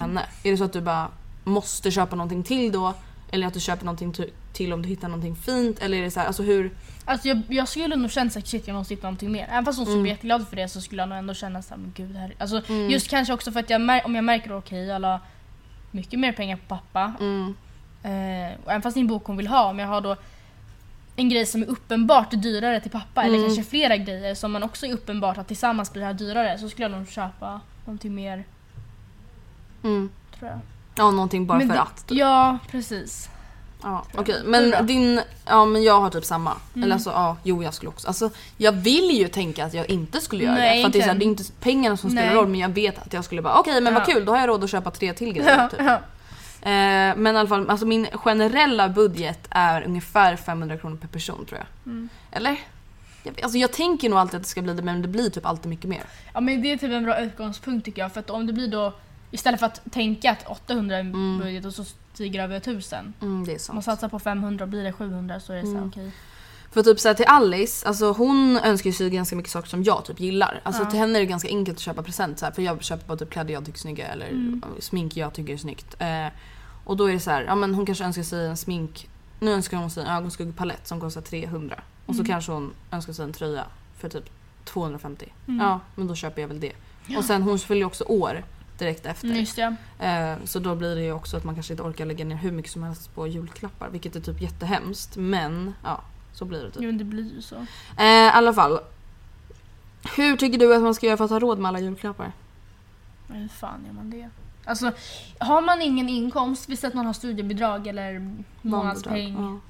henne. Är det så att du bara måste köpa någonting till då? Eller att du köper någonting till om du hittar någonting fint? Eller är det så här, alltså hur... alltså jag, jag skulle nog känna såhär shit jag måste hitta någonting mer. Även fast hon skulle bli jätteglad för det så skulle jag nog ändå känna såhär men gud här Alltså just kanske också för att jag om jag märker okej jag la mycket mer pengar på pappa. Eh, och även fast det är en bok hon vill ha om jag har då en grej som är uppenbart dyrare till pappa eller kanske flera grejer som man också är uppenbart att tillsammans blir det här dyrare så skulle jag nog köpa någonting mer. Mm. Tror jag. Ja, någonting bara Men för det- att. typ. Ja precis. Ja, okej. Då? Men din... Ja, men jag har typ samma. Eller alltså, ja, jo jag skulle också. Alltså, jag vill ju tänka att jag inte skulle göra Nej, det. För att det är, så här, det är inte. pengarna som spelar Nej. roll men jag vet att jag skulle bara okej men vad Ja. kul då har jag råd att köpa tre till grejer. Ja, Typ. ja. Eh, men i alla fall, alltså min generella budget är ungefär 500 kronor per person tror jag. Mm. Eller? Jag, alltså jag tänker nog alltid att det ska bli det men det blir typ alltid mycket mer. Ja men det är typ en bra utgångspunkt tycker jag för att om det blir då istället för att tänka att 800 är en budget och så stiger det över 1000. Mm, det är sant. man satsar på 500 och blir det 700 så är det så Mm. okej. För typ såhär till Alice, alltså hon önskar sig ganska mycket saker som jag typ gillar. Alltså till henne är det ganska enkelt att köpa present så här, för jag köper bara typ kläder jag tycker är snygga eller Mm. smink jag tycker är snyggt. Eh, och då är det så här, ja men hon kanske önskar sig en smink, nu önskar hon sig en ögonskuggpalett som kostar 300. Och Mm. så kanske hon önskar sig en tröja för typ 250. Mm. Ja men då köper jag väl det. Och sen hon fyller också år direkt efter. Just det. Eh, så då blir det ju också att man kanske inte orkar lägga ner hur mycket som helst på julklappar. Vilket är typ jättehemskt. Men ja, så blir det typ. Jo det blir ju så. Eh, I alla fall. Hur tycker du att man ska göra för att ha råd med alla julklappar? Men hur fan gör man det? Alltså, har man ingen inkomst, visst att man har studiebidrag eller månadspeng Ja.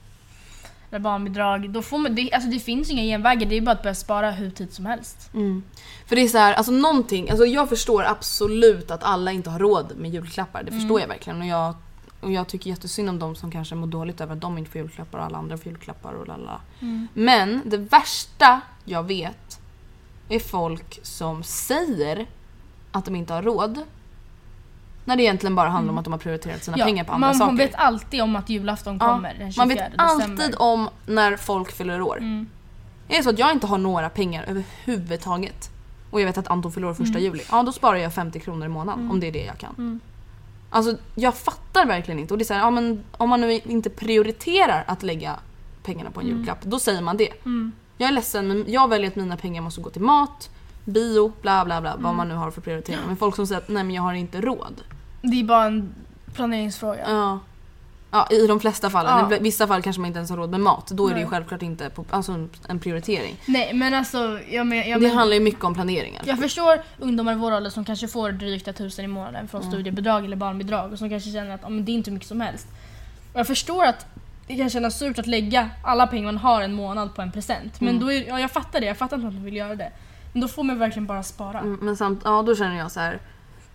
Eller barnbidrag, då får man, det, alltså det finns inga genvägar, det är bara att börja spara hur tid som helst. Mm. För det är så här, alltså någonting, alltså jag förstår absolut att alla inte har råd med julklappar. Det förstår jag verkligen. Och jag, och jag tycker jättesynd om de som kanske mår dåligt över att de inte får julklappar och alla andra får julklappar och lalla. Men det värsta jag vet är folk som säger att de inte har råd. När det egentligen bara handlar om att de har prioriterat sina pengar på andra man, saker. Man vet alltid om att julafton kommer den 24 man vet alltid december. om när folk fyller år. Är det så att jag inte har några pengar överhuvudtaget och jag vet att Anton fyller år första juli, ja då sparar jag 50 kronor i månaden om det är det jag kan. Alltså jag fattar verkligen inte. Och det är så här, ja, men om man nu inte prioriterar att lägga pengarna på en julklapp, då säger man det. Jag är ledsen men jag väljer att mina pengar måste gå till mat, bio, bla bla bla, vad man nu har för prioritering. Men folk som säger att nej men jag har inte råd. Det är bara en planeringsfråga. Ja. Ja, i de flesta fallen. Ja. I vissa fall kanske man inte ens har råd med mat. Då är det ju Nej. självklart inte på, alltså en, prioritering. Nej men alltså, jag, men, jag, Det men, handlar ju mycket om planeringar. jag förstår ungdomar i vår ålder som kanske får drygt 1000 i månaden från studiebidrag eller barnbidrag och som kanske känner att ja, men det är inte mycket som helst. Och jag förstår att det kan kännas surt att lägga alla pengar man har en månad på en present. Men då är, ja, jag fattar det, jag fattar inte att man vill göra det. Men då får man verkligen bara spara. Mm, Men samt, ja då känner jag så här.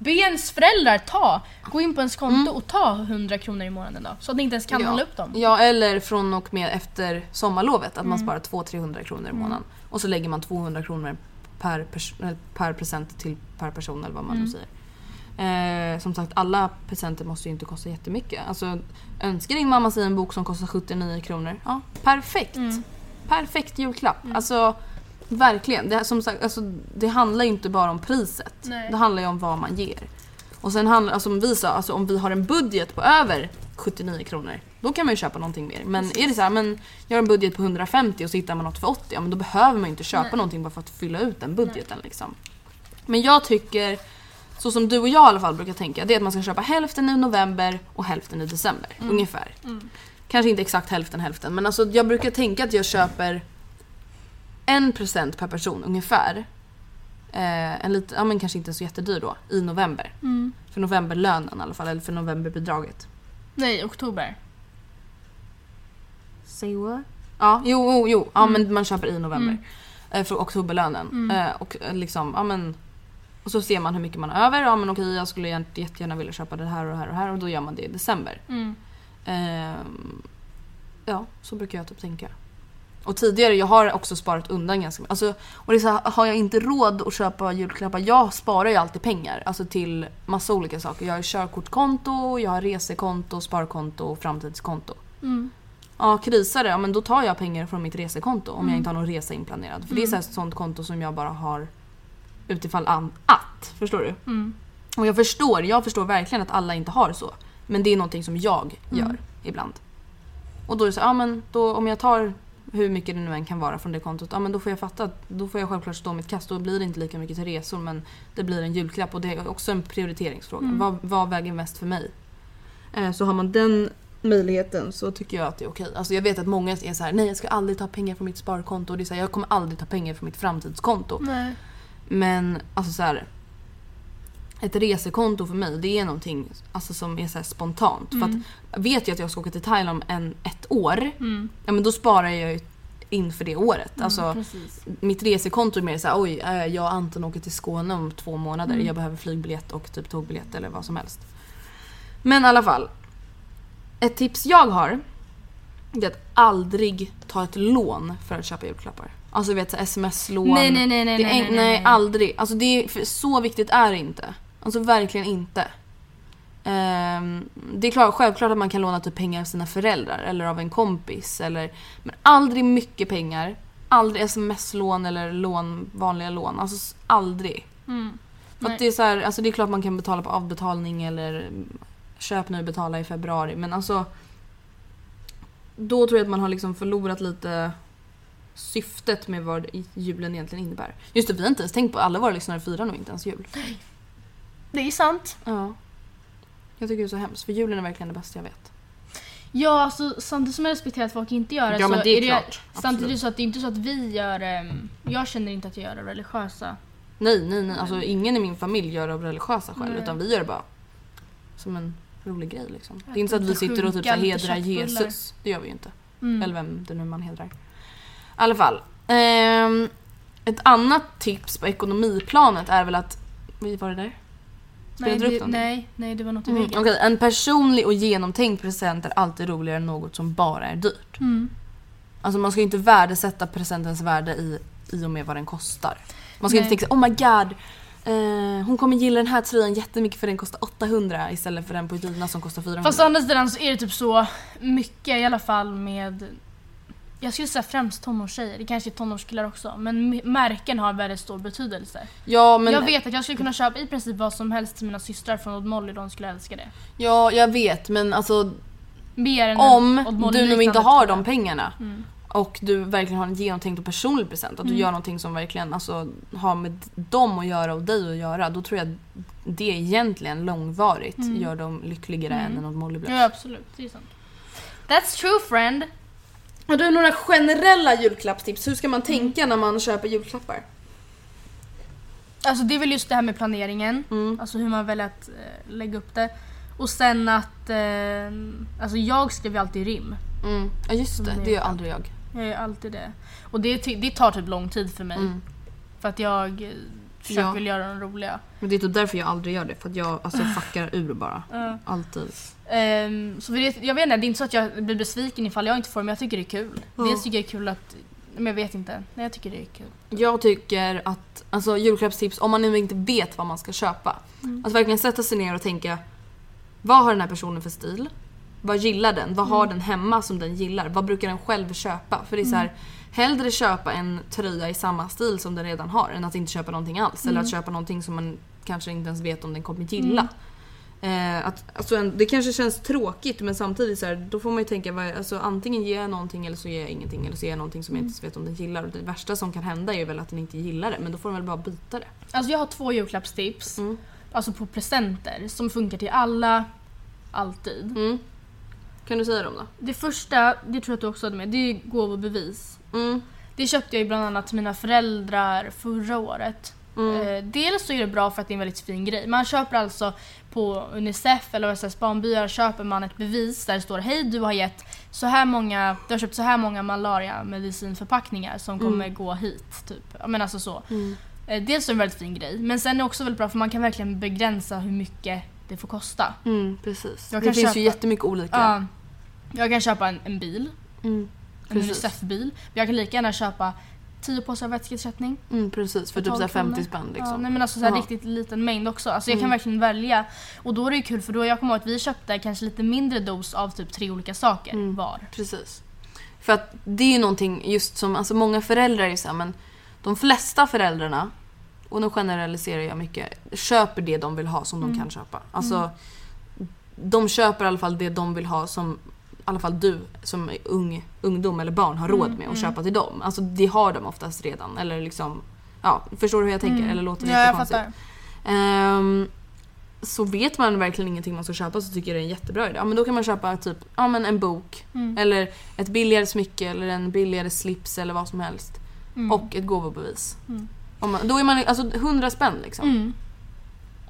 Be ens föräldrar ta, gå in på ens konto och ta 100 kronor i månaden då. Så att ni inte ens kan ja, handla upp dem. Ja eller från och med efter sommarlovet att man sparar 200-300 kronor i månaden. Och så lägger man 200 kronor per, eller per present till per person eller vad man nu säger. Eh, som sagt alla presenter måste ju inte kosta jättemycket. Alltså önskar din mamma sig en bok som kostar 79 kronor. Ja, perfekt. Perfekt julklapp. Alltså verkligen. Det, som sagt, alltså, det handlar ju inte bara om priset. Nej. Det handlar ju om vad man ger. Och sen handlar alltså, som vi sa, alltså, om vi har en budget på över 79 kronor, då kan man ju köpa någonting mer. Men är det så här, men jag har en budget på 150 och så hittar man något för 80, ja men då behöver man ju inte köpa någonting bara för att fylla ut den budgeten liksom. Men jag tycker, så som du och jag i alla fall brukar tänka, det är att man ska köpa hälften i november och hälften i december. Ungefär. Kanske inte exakt hälften hälften, men alltså jag brukar tänka att jag köper en present per person ungefär. Eh, en lite, ja men kanske inte så jättedyr då, i november. För novemberlönen i alla fall, eller för novemberbidraget. Nej, oktober. Say what? Ja, jo, jo, jo. Ja men man köper i november. Eh, för oktoberlönen. Eh, och eh, liksom, ja men. Och så ser man hur mycket man har över. Ja men okej jag skulle jätte- jättegärna vilja köpa det här och det här och det här och då gör man det i december. Mm. Ehm, ja, så brukar jag typ tänka. Och tidigare, jag har också sparat undan ganska mycket. Alltså, och det så här, har jag inte råd att köpa julklappar, jag sparar ju alltid pengar. Alltså till massa olika saker. Jag har körkortkonto, jag har resekonto, sparkonto och framtidskonto. Ja, krisar det, ja, men då tar jag pengar från mitt resekonto om jag inte har någon resa inplanerad. För det är så här ett sånt konto som jag bara har utifall an att. Förstår du? Och jag förstår, jag förstår verkligen att alla inte har så. Men det är någonting som jag gör ibland. Och då är det så, ja men då, om jag tar hur mycket det nu än kan vara från det kontot, ja men då får jag fatta att då får jag självklart stå mitt kast. Då blir det inte lika mycket till resor men det blir en julklapp och det är också en prioriteringsfråga. Vad, vad väger mest för mig? Eh, så har man den möjligheten så tycker jag att det är okej. Alltså jag vet att många är så här: nej jag ska aldrig ta pengar från mitt sparkonto. Och det är så här, jag kommer aldrig ta pengar från mitt framtidskonto. Nej. Men alltså så här. Ett resekonto för mig det är någonting alltså, som är så spontant. För att vet jag att jag ska åka till Thailand om en, ett år. Ja men då sparar jag ju inför det året. Alltså, Precis. mitt resekonto är mer såhär oj eh, jag och Anton åker till Skåne om två månader. Jag behöver flygbiljett och typ tågbiljett eller vad som helst. Men i alla fall. Ett tips jag har. Det är att aldrig ta ett lån för att köpa julklappar. Alltså vet sms-lån. Nej, nej, nej, nej, nej, nej, nej. aldrig. Alltså det är, så viktigt är det inte. Alltså verkligen inte. Ehm, det är klart, självklart att man kan låna typ pengar av sina föräldrar eller av en kompis. Eller, men aldrig mycket pengar. Aldrig sms-lån eller lån, vanliga lån. Alltså aldrig. Mm. Nej. att det, är så här, alltså det är klart man kan betala på avbetalning eller köp nu betala i februari. Men alltså då tror jag att man har liksom förlorat lite syftet med vad julen egentligen innebär. Just det, vi har inte ens tänkt på alla våra lyssnare firar nog inte ens jul. Det är sant. Ja. Jag tycker det är så hemskt för julen är verkligen det bästa jag vet. Ja, alltså samtidigt som jag respekterar att folk inte gör det Ja, så men det är klart. Samtidigt Absolut. så att det är inte så att vi gör det. Jag känner inte att jag gör det religiösa. Nej, nej, nej. Alltså ingen i min familj gör det av religiösa skäl Nej. utan vi gör det bara som en rolig grej liksom. Det är inte så att vi lite sitter och typ så skinka, här lite hedrar köttbullar. Jesus. Det gör vi ju inte. Mm. Eller vem det nu man hedrar. I alla fall. ehm, ett annat tips på ekonomiplanet är väl att... Vad var det där? Nej, det, nej, nej, det var något i Mm, väggen. Okej, en personlig och genomtänkt present är alltid roligare än något som bara är dyrt. Mm. Alltså man ska ju inte värdesätta presentens värde i, i och med vad den kostar. Man ska Nej. inte tänka oh my god, eh, hon kommer gilla den här tröjan jättemycket för den kostar 800 istället för den på Gina som kostar 400. Fast å andra sidan så är det typ så mycket i alla fall med jag skulle säga främst tonårstjejer, det kanske är tonårskillar också. Men märken har väldigt stor betydelse. ja, men, Jag vet att jag skulle kunna köpa i princip vad som helst till mina systrar från Odd Molly, de skulle älska det. ja, jag vet men alltså om du nu inte har de pengarna Mm. och du verkligen har en genomtänkt och personlig present, att du gör någonting som verkligen alltså, har med dem att göra och dig att göra, då tror jag att det egentligen långvarigt gör dem lyckligare än en Odd Molly-blöja. Ja absolut, det är sant. That's true friend. Har du några generella julklappstips? Hur ska man tänka när man köper julklappar? Alltså det är väl just det här med planeringen, Mm. alltså hur man väljer att eh, lägga upp det. Och sen att, eh, alltså jag skriver alltid rim. Mm. Ja just det, det gör aldrig jag. Jag gör alltid det. Och det, det tar typ lång tid för mig. Mm. För att jag eh, försöker Ja. väl göra de roliga. Men det är typ därför jag aldrig gör det, för att jag alltså fuckar ur bara. Alltid. Ehm, så det, jag vet inte, det är inte så att jag blir besviken ifall jag inte får men jag tycker det är kul. Ja. Dels tycker jag det är kul att, men jag vet inte. Nej, jag tycker det är kul. Jag tycker att, alltså julklappstips, om man nu inte vet vad man ska köpa. Alltså verkligen sätta sig ner och tänka, vad har den här personen för stil? Vad gillar den? Vad har den hemma som den gillar? Vad brukar den själv köpa? För det är så här, hellre köpa en tröja i samma stil som den redan har än att inte köpa någonting alls. Eller att köpa någonting som man kanske inte ens vet om den kommer gilla. Eh, att, alltså en, det kanske känns tråkigt men samtidigt så här, då får man ju tänka vad, alltså, antingen ger jag någonting eller så ger jag ingenting. Eller så ger jag någonting som jag inte ens vet om den gillar. Och det värsta som kan hända är väl att den inte gillar det men då får den väl bara byta det. Alltså jag har två julklappstips, Mm. alltså på presenter, som funkar till alla, alltid. Mm. Kan du säga dem då? Det första, det tror jag att du också hade med, det är gåvobevis. Mm. Det köpte jag ju bland annat till mina föräldrar förra året. Mm. Eh, dels så är det bra för att det är en väldigt fin grej. Man köper alltså på Unicef eller OSS barnbyar köper man ett bevis där det står Hej du har gett så här många, du har köpt så här många malaria medicinförpackningar som kommer gå hit. Typ. Men alltså så. Mm. Eh, dels är det en väldigt fin grej men sen är det också väldigt bra för man kan verkligen begränsa hur mycket det får kosta. Mm, precis. Det finns köpa- ju jättemycket olika. Ja. jag kan köpa en, en bil, Mm. en. Unicef-bil. Men jag kan lika gärna köpa 10 påsar vätskeersättning. Mm, precis, för typ 12 så här 50 kronor. spänn Ja, liksom. nej men alltså så Ja. riktigt liten mängd också. Alltså jag kan Mm. verkligen välja. Och då är det ju kul för då jag kommer ihåg att vi köpte kanske lite mindre dos av typ tre olika saker Mm. var. Precis. För att det är ju någonting just som, alltså många föräldrar är så här, men de flesta föräldrarna, och nu generaliserar jag mycket, köper det de vill ha som de kan köpa. Alltså, de köper i alla fall det de vill ha som i alla fall du som är ung, ungdom eller barn har råd med att köpa till dem. Alltså det har de oftast redan. Eller liksom, ja, förstår du hur jag tänker? Eller låter det Ja, jag jättekonstigt? fattar. Ehm, så vet man verkligen ingenting man ska köpa så tycker jag det är en jättebra idé. Ja, men då kan man köpa typ ja, men en bok Mm. eller ett billigare smycke eller en billigare slips eller vad som helst. Mm. Och ett gåvobevis. Mm. Om man, då är man alltså 100 spänn liksom.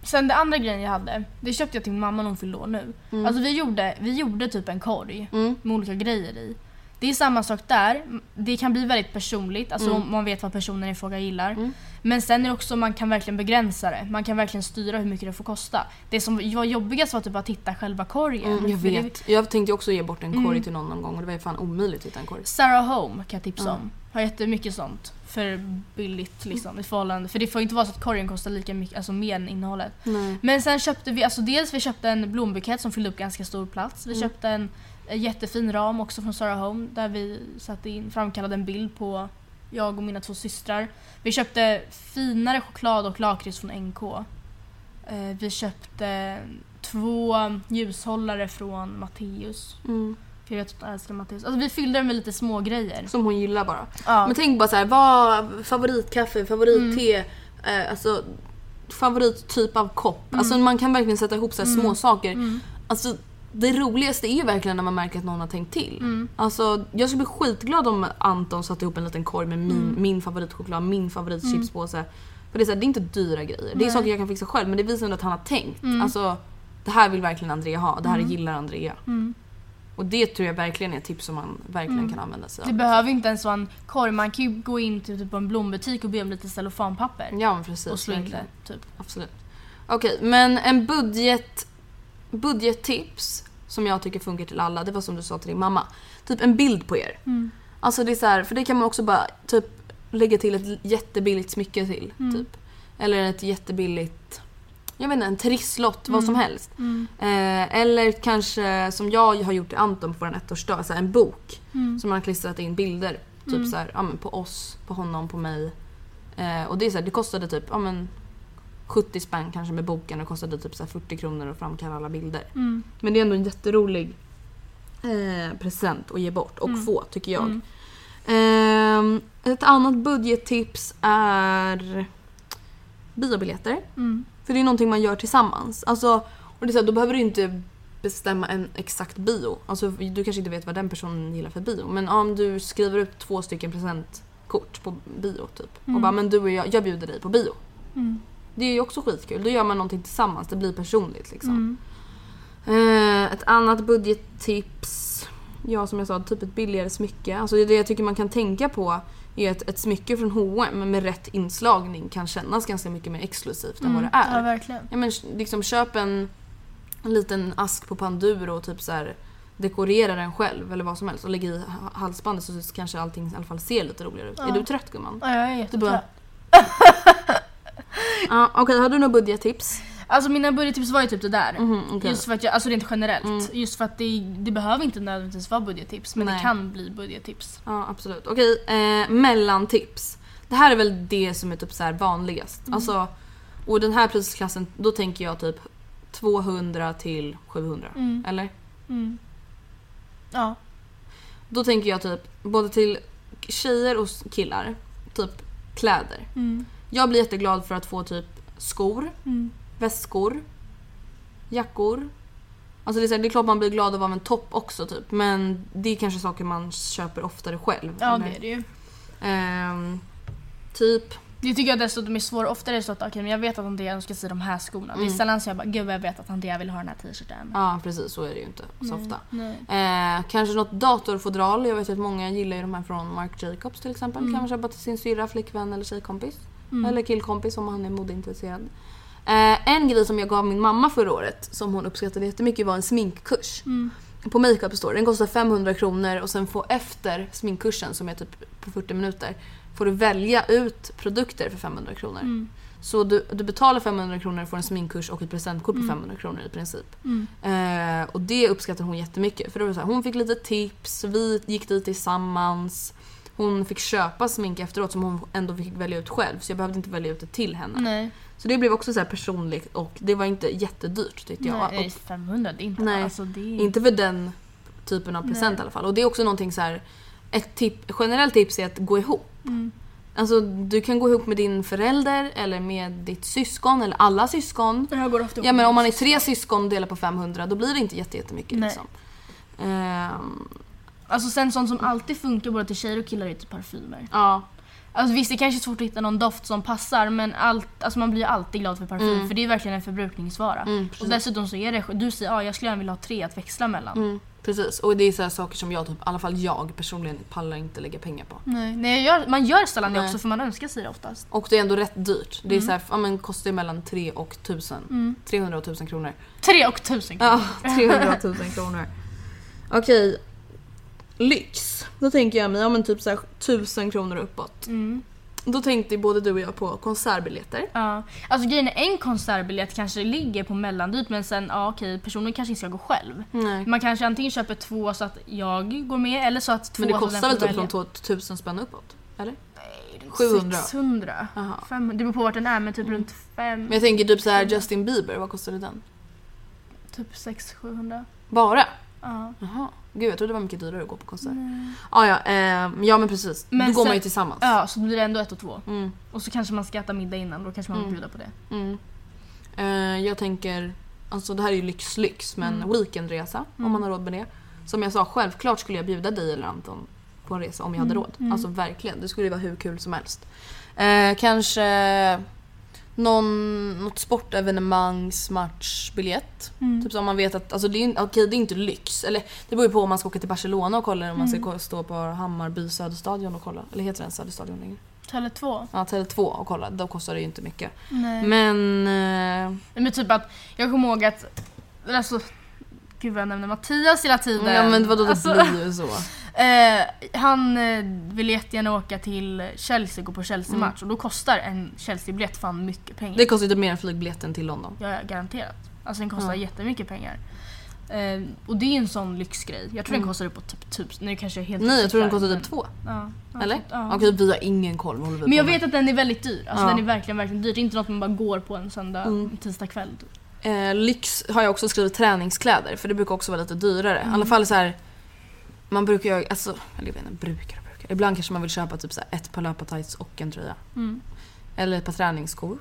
Sen det andra grejen jag hade, det köpte jag till min mamma när hon fyllde år nu. Mm. Alltså vi gjorde, vi gjorde typ en korg Mm. med olika grejer i. Det är samma sak där. Det kan bli väldigt personligt, alltså Mm. om man vet vad personen i fråga gillar. Mm. Men sen är det också, man kan verkligen begränsa det. Man kan verkligen styra hur mycket det får kosta. Det som var jobbigast var typ att hitta själva korgen. Mm, jag vet. Jag tänkte också ge bort en korg Mm. till någon någon gång och det var ju fan omöjligt att hitta en korg. Sarah Home kan jag tipsa om. Har jättemycket sånt. För billigt liksom i förhållande. För det får inte vara så att korgen kostar lika mycket, alltså mer än innehållet. Nej. Men sen köpte vi, alltså dels vi köpte en blombukett som fyllde upp ganska stor plats. Vi Mm. köpte en, en jättefin ram också från Sarah Home där vi satte in, framkallade en bild på jag och mina två systrar. Vi köpte finare choklad och lakrits från NK. Eh, vi köpte två ljushållare från Matteus. Mm. För jag vet att jag älskar Matteus. Alltså vi fyllde den med lite små grejer. Som hon gillar bara. Ja. Men tänk bara så här, vad favoritkaffe, favoritte, eh, alltså favorittyp av kopp. Alltså man kan verkligen sätta ihop så här små saker. Alltså det roligaste är ju verkligen när man märker att någon har tänkt till. Alltså jag skulle bli skitglad om Anton satte ihop en liten korg med min, min favoritchoklad, min favoritchipspåse. För det är, så här, det är inte dyra grejer. Det är saker jag kan fixa själv men det visar ändå att han har tänkt. Alltså det här vill verkligen Andrea ha, det här gillar Andrea. Och det tror jag verkligen är ett tips som man verkligen kan använda sig av. Det behöver inte ens vara en korg, man kan ju gå in till typ en blombutik och be om lite cellofanpapper. Ja men precis. och slå in det. Typ. Absolut. Okej, men en budget, budgettips som jag tycker funkar till alla, det var som du sa till din mamma. Typ en bild på er. Alltså det är så här, för det kan man också bara typ lägga till ett jättebilligt smycke till. Typ. Eller ett jättebilligt, jag vet inte, en trisslott, vad som helst. Eh, eller kanske som jag har gjort till Anton på vår ettårsdag, så en bok. Som man har klistrat in bilder. Typ så här, ja, men på oss, på honom, på mig. Eh, och det, är så här, det kostade typ ja, men 70 spänn kanske med boken och kostade typ så här 40 kronor att framkalla alla bilder. Men det är ändå en jätterolig eh, present att ge bort och få tycker jag. Ehm, ett annat budgettips är biobiljetter. För det är någonting man gör tillsammans. Alltså, och det är så här, då behöver du inte bestämma en exakt bio. Alltså, du kanske inte vet vad den personen gillar för bio. Men om du skriver ut två stycken presentkort på bio typ. Och bara men du och jag, jag bjuder dig på bio. Det är ju också skitkul. Då gör man någonting tillsammans. Det blir personligt liksom. Eh, ett annat budgettips. Ja som jag sa, typ ett billigare smycke. Alltså det jag tycker man kan tänka på är att ett smycke från H&M med rätt inslagning kan kännas ganska mycket mer exklusivt än vad det är. Ja, verkligen. Ja, men liksom köp en, en liten ask på Panduro och typ så här dekorera den själv eller vad som helst och lägg i ha- halsbandet så kanske allting i alla fall ser lite roligare ut. Är du trött gumman? Ja, jag är Du bara- jättetrött. Ja, Okej, har du några budgettips? Alltså mina budgettips var ju typ det där. Mhm, okej. Just för att jag, alltså rent generellt. Just för att det, det behöver inte nödvändigtvis vara budgettips men Nej. det kan bli budgettips. Ja, absolut. Okej, eh, mellantips. Det här är väl det som är typ så här vanligast. Alltså, och den här prisklassen, då tänker jag typ 200 till 700. Eller? Ja. Då tänker jag typ både till tjejer och killar, typ kläder. Jag blir jätteglad för att få typ skor, väskor, jackor. Alltså det är, så här, det är klart man blir glad av en topp också typ men det är kanske saker man köper oftare själv. Ja eller? det är det ju. Ehm, typ. Det tycker jag dessutom är svårt. Ofta är det så att okej men jag vet att Andrea önskar sig de här skorna. Det är sällan så jag bara gud jag vet att Andrea vill ha den här t-shirten. Ja precis, så är det ju inte så ofta. Nej. Eh, kanske något datorfodral. Jag vet att många gillar ju de här från Marc Jacobs till exempel. Kan man köpa till sin syrra, flickvän eller tjejkompis. Eller killkompis om han är modeintresserad. Eh, en grej som jag gav min mamma förra året som hon uppskattade jättemycket var en sminkkurs. På Makeup Store. Den kostar 500 kronor och sen får efter sminkkursen som är typ på 40 minuter får du välja ut produkter för 500 kronor. Så du, du betalar 500 kronor, får en sminkkurs och ett presentkort på 500 kronor i princip. Eh, och det uppskattar hon jättemycket. För det var så här, hon fick lite tips, vi gick dit tillsammans. Hon fick köpa smink efteråt som hon ändå fick välja ut själv. Så jag behövde inte välja ut det till henne. Nej. Så det blev också så här personligt och det var inte jättedyrt tyckte jag. Nej, Och 500 det är inte Nej, alltså det inte för den typen av present i alla fall. Och det är också någonting så här. Ett tip, generellt tips är att gå ihop. Mm. Alltså du kan gå ihop med din förälder eller med ditt syskon eller alla syskon. Jag går ofta Ja men om man är tre syskon och delar på 500 då blir det inte jätte- jättemycket Nej. liksom. Ehm, Alltså sen sånt som alltid funkar både till tjejer och killar är typ parfymer. ja. Alltså visst det kanske är svårt att hitta någon doft som passar men allt, alltså man blir alltid glad för parfym för det är verkligen en förbrukningsvara. Mm, och dessutom så är det, du säger ja jag skulle gärna vilja ha tre att växla mellan. Mm, precis. Och det är så saker som jag, typ, i alla fall jag personligen pallar inte lägga pengar på. Nej, nej gör, man gör sällan det också för man önskar sig det oftast. Och det är ändå rätt dyrt. Det är Mm. så här, ja, men kostar ju mellan 3 och 1000. 300 och 1000 kronor. Tre och tusen kronor. Ja, 300 000 kronor. Okej. Lyx. Då tänker jag mig, ja men typ så här 1000 kronor uppåt. Mm. Då tänkte både du och jag på konsertbiljetter. Ja. Alltså grejen är en konsertbiljett kanske ligger på mellandyrt men sen ja okej personen kanske inte ska gå själv. Nej. Man kanske antingen köper två så att jag går med eller så att två Men det kostar väl typ från 2000 spänn uppåt? Eller? 700. 600. Jaha. 500. Det beror på vart den är men typ runt 5, Men jag tänker typ så här Justin Bieber, vad kostade den? typ 600-700. Bara? Ja. Jaha. Gud jag trodde det var mycket dyrare att gå på konsert. Ah, ja, eh, ja men precis. Men Då går sen- man ju tillsammans. Ja, så blir det ändå ett och två. Mm. Och så kanske man ska äta middag innan, då kanske man vill bjuda på det. Mm. Eh, jag tänker, alltså det här är ju lyx lyx men weekendresa om man har råd med det. Som jag sa, självklart skulle jag bjuda dig eller Anton på en resa om jag hade råd. Alltså verkligen, det skulle ju vara hur kul som helst. Eh, kanske någon, något sportevenemangs matchbiljett. Typ så om man vet att, alltså det är, okej, det är inte lyx. Eller det beror ju på om man ska åka till Barcelona och kolla eller om man ska gå- stå på Hammarby Söderstadion och kolla. Eller heter den Söderstadion längre? Tele2. Ja, Tele2 och kolla. Då kostar det ju inte mycket. Nej. Men... Eh, Men typ att, jag kommer ihåg att, alltså, gud vad jag nämner Mattias hela tiden. Ja men vadå det Alltså, blir ju så. Eh, han eh, vill jättegärna åka till Chelsea, gå på Chelsea-match och då kostar en Chelsea-biljett fan mycket pengar. Det kostar ju typ mer än flygbiljetten till London. Ja, garanterat. Alltså den kostar Ja. jättemycket pengar. Eh, och det är ju en sån lyxgrej. Jag tror den kostar uppåt typ, typ nu kanske jag är helt Mm. Nej jag tror den kostar typ två. Ja, ja, Eller? typ, ja. Okej vi har ingen koll. vad håller vi Men jag på med? vet att den är väldigt dyr. Alltså Ja. den är verkligen, verkligen dyr. Det är inte något man bara går på en söndag, Mm. tisdag kväll. Eh, lyx har jag också skrivit träningskläder för det brukar också vara lite dyrare. Mm. I alla fall så här. Man brukar ju, alltså, eller jag vet inte, brukar och brukar. Ibland kanske man vill köpa typ så här ett par löpartights och en tröja. Mm. Eller ett par träningsskor.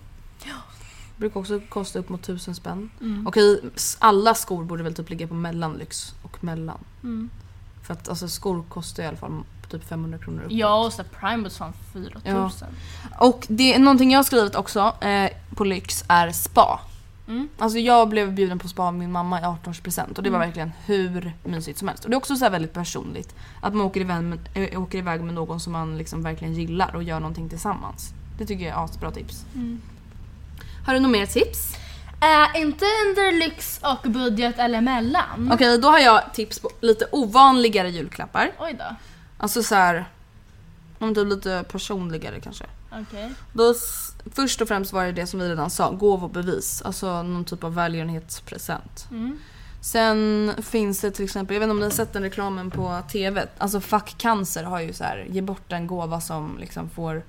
Brukar också kosta upp mot tusen spänn. Mm. Okej, alla skor borde väl typ ligga på mellanlyx och mellan. Mm. För att alltså, skor kostar i alla fall typ 500 kronor uppåt. Ja och så här Primebuds fan 4000. Och det är någonting jag har skrivit också eh, på lyx är spa. Mm. Alltså jag blev bjuden på spa av min mamma i 18-årspresent och det var verkligen hur mysigt som helst. Och det är också så här väldigt personligt. Att man åker iväg med, äh, åker iväg med någon som man liksom verkligen gillar och gör någonting tillsammans. Det tycker jag är asbra tips. Har du något mer tips? Är inte under lyx och budget eller mellan? Okej, då har jag tips på lite ovanligare julklappar. Oj då. Alltså så här, om typ lite personligare kanske. Okej. Då, först och främst var det det som vi redan sa, gåvobevis. Alltså någon typ av välgörenhetspresent. Mm. Sen finns det till exempel, jag vet inte om ni har sett den reklamen på TV. Alltså Fuck Cancer har ju så här, ge bort en gåva som liksom får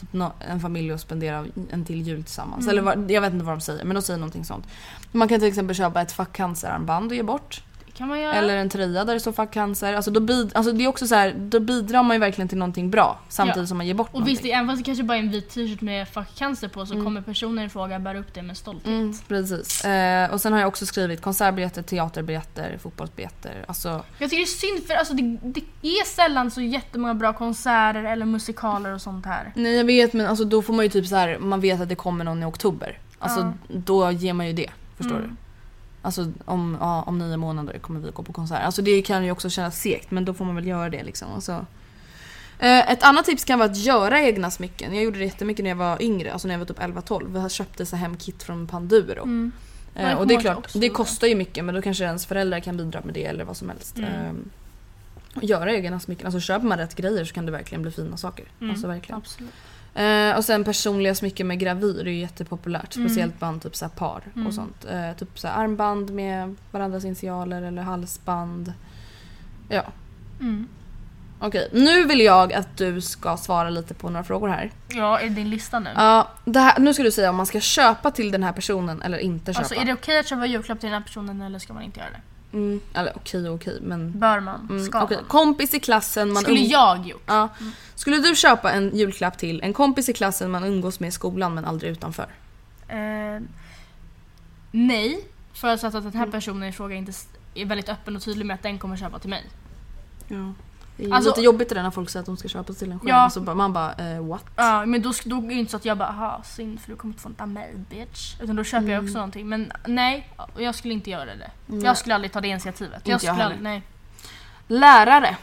typ en familj att spendera en till jul tillsammans. Eller vad, jag vet inte vad de säger men de säger någonting sånt. Man kan till exempel köpa ett Fuck Cancer-armband och ge bort. Kan man göra. Eller en tröja där det står Fuck Cancer. Alltså, då, bid, alltså det är också så här, då bidrar man ju verkligen till någonting bra samtidigt Ja. som man ger bort och någonting. visst, även fast det kanske bara är en vit t-shirt med fuck cancer på så kommer personen i fråga bära upp det med stolthet. Mm, precis. Eh, och sen har jag också skrivit konsertbiljetter, teaterbiljetter, fotbollsbiljetter. Alltså, Jag tycker det är synd för alltså, det, det är sällan så jättemånga bra konserter eller musikaler och sånt här. nej jag vet men alltså, då får man ju typ så här, man vet att det kommer någon i oktober. Alltså Ja. då ger man ju det. Förstår Mm. du? Alltså om, ja, om nio månader kommer vi gå på konsert. Alltså det kan ju också kännas segt men då får man väl göra det liksom. Alltså. Ett annat tips kan vara att göra egna smycken. Jag gjorde det jättemycket när jag var yngre, alltså när jag var typ 11-12. Jag köpte så hem kit från Panduro. Mm. Eh, jag och det är klart, det det. kostar ju mycket men då kanske ens föräldrar kan bidra med det eller vad som helst. Mm. Ehm, göra egna smycken, alltså köper man rätt grejer så kan det verkligen bli fina saker. Mm. Alltså verkligen. Absolut. Eh, och sen personliga smycken med gravyr är ju jättepopulärt. Mm. Speciellt bland typ så par Mm. och sånt. Eh, typ så armband med varandras initialer eller halsband. Ja, Mm. okej. Nu vill jag att du ska svara lite på några frågor här. Ja, är det din lista nu? Ja, här, nu ska du säga om man ska köpa till den här personen eller inte köpa. alltså är det okej att köpa julklapp till den här personen eller ska man inte göra det? Mm, eller okej och okej men... Bör man? Mm, Ska okej. man? Kompis i klassen man Skulle jag gjort? Ja. Skulle du köpa en julklapp till en kompis i klassen man umgås med i skolan men aldrig utanför? Eh, nej, förutsatt att den Mm. här personen i fråga inte är väldigt öppen och tydlig med att den kommer köpa till mig. Ja. Det är Alltså- lite jobbigt det där när folk säger att de ska köpa till en själv. Ja. Så man bara eh, what? Ja, men då, då är det inte så att jag bara aha synd för du kommer inte få något av mig bitch. Utan då köper Mm. jag också någonting. Men nej, jag skulle inte göra det. Jag skulle aldrig ta det initiativet. Inte jag jag skulle heller. aldrig, nej. Lärare.